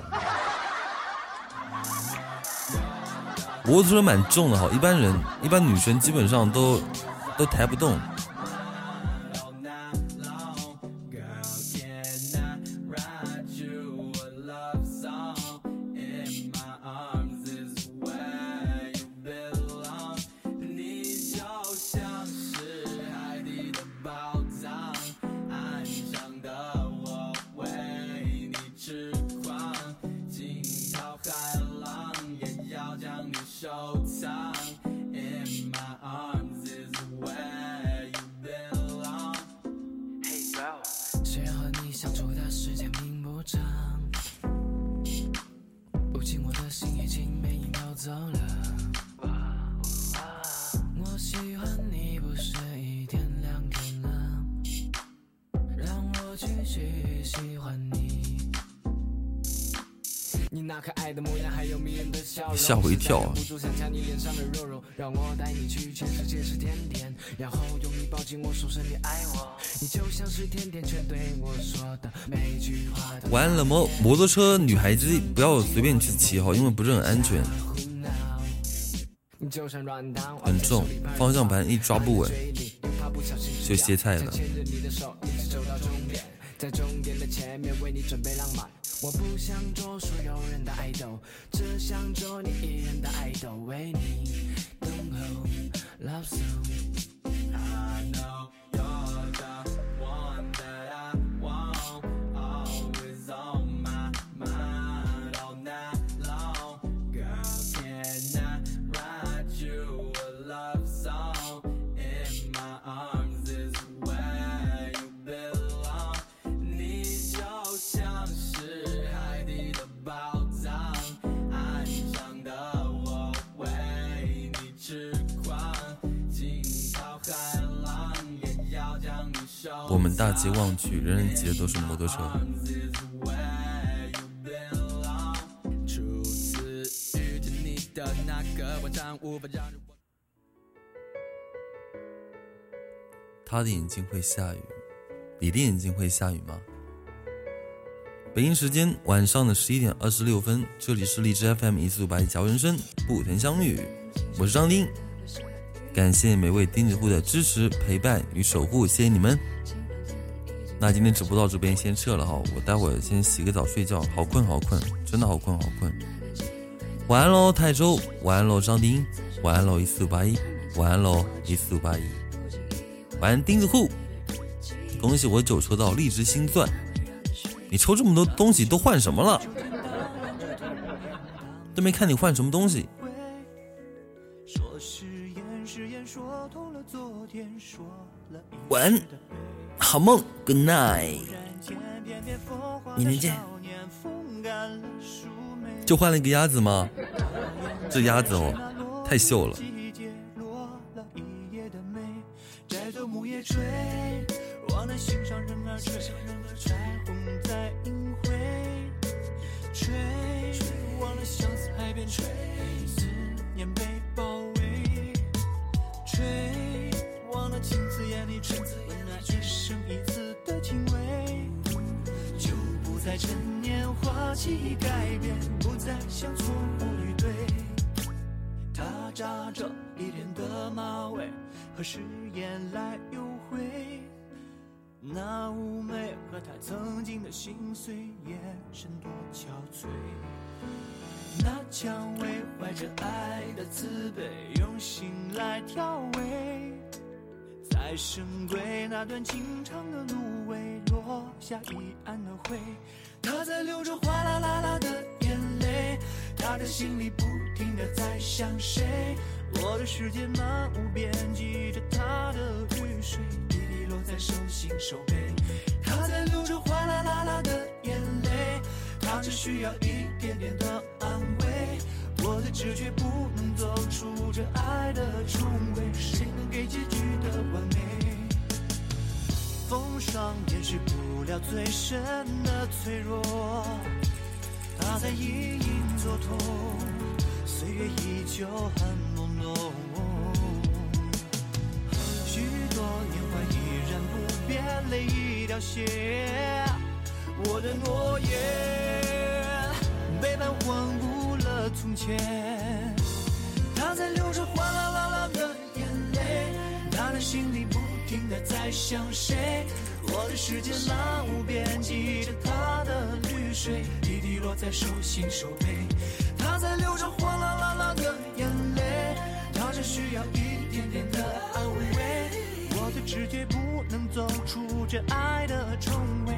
摩托车蛮重的哈，一般人一般女生基本上都都抬不动。的每句话都完了摩摩托车，女孩子不要随便去骑哈，因为不是很安全，很重，方向盘一抓不稳，就歇菜了。我们大街望去，人人骑的都是摩托车。他的眼睛会下雨，你的眼睛会下雨吗？北京时间晚上的十一点二十六分，这里是荔枝 FM 一四五八一乔人生不曾相遇，我是张丁，感谢每位钉子户的支持、陪伴与守护，谢谢你们。那今天直播到这边先撤了哈，我待会儿先洗个澡睡觉，好困好困，真的好困好困。晚安喽，泰州，晚安喽，张丁，晚安喽，一四五八一，晚安喽，一四五八一，晚安钉子户，恭喜我九抽到荔枝星钻，你抽这么多东西都换什么了？都没看你换什么东西。晚安，好梦，Good night，明天见。就换了一个鸭子吗？这鸭子哦，太秀了。起改变，不再像错误与对。他扎着一脸的马尾和誓言来幽会，那妩媚和他曾经的心碎，眼神多憔悴。那蔷薇怀着爱的慈悲，用心来调味。在深闺那段情长的芦苇，落下一岸的灰。他在流着哗啦啦啦的眼泪，他的心里不停的在想谁。我的世界漫无边际着他的雨水，滴滴落在手心手背。他在流着哗啦啦啦的眼泪，他只需要一点点的安慰。我的直觉不能走出这爱的重围，谁能给结局的完美？风霜掩饰不了最深的脆弱，他在隐隐作痛，岁月依旧很朦胧。许多年华依然不变，泪已凋谢。我的诺言背叛荒芜了从前。他在流着哗啦啦啦的眼泪，他的心里不停的在想谁。我的世界漫无边际着他的绿水，滴滴落在手心手背。他在流着哗啦啦啦的眼泪，他只需要一点点的安慰。我的直觉不能走出这爱的重围。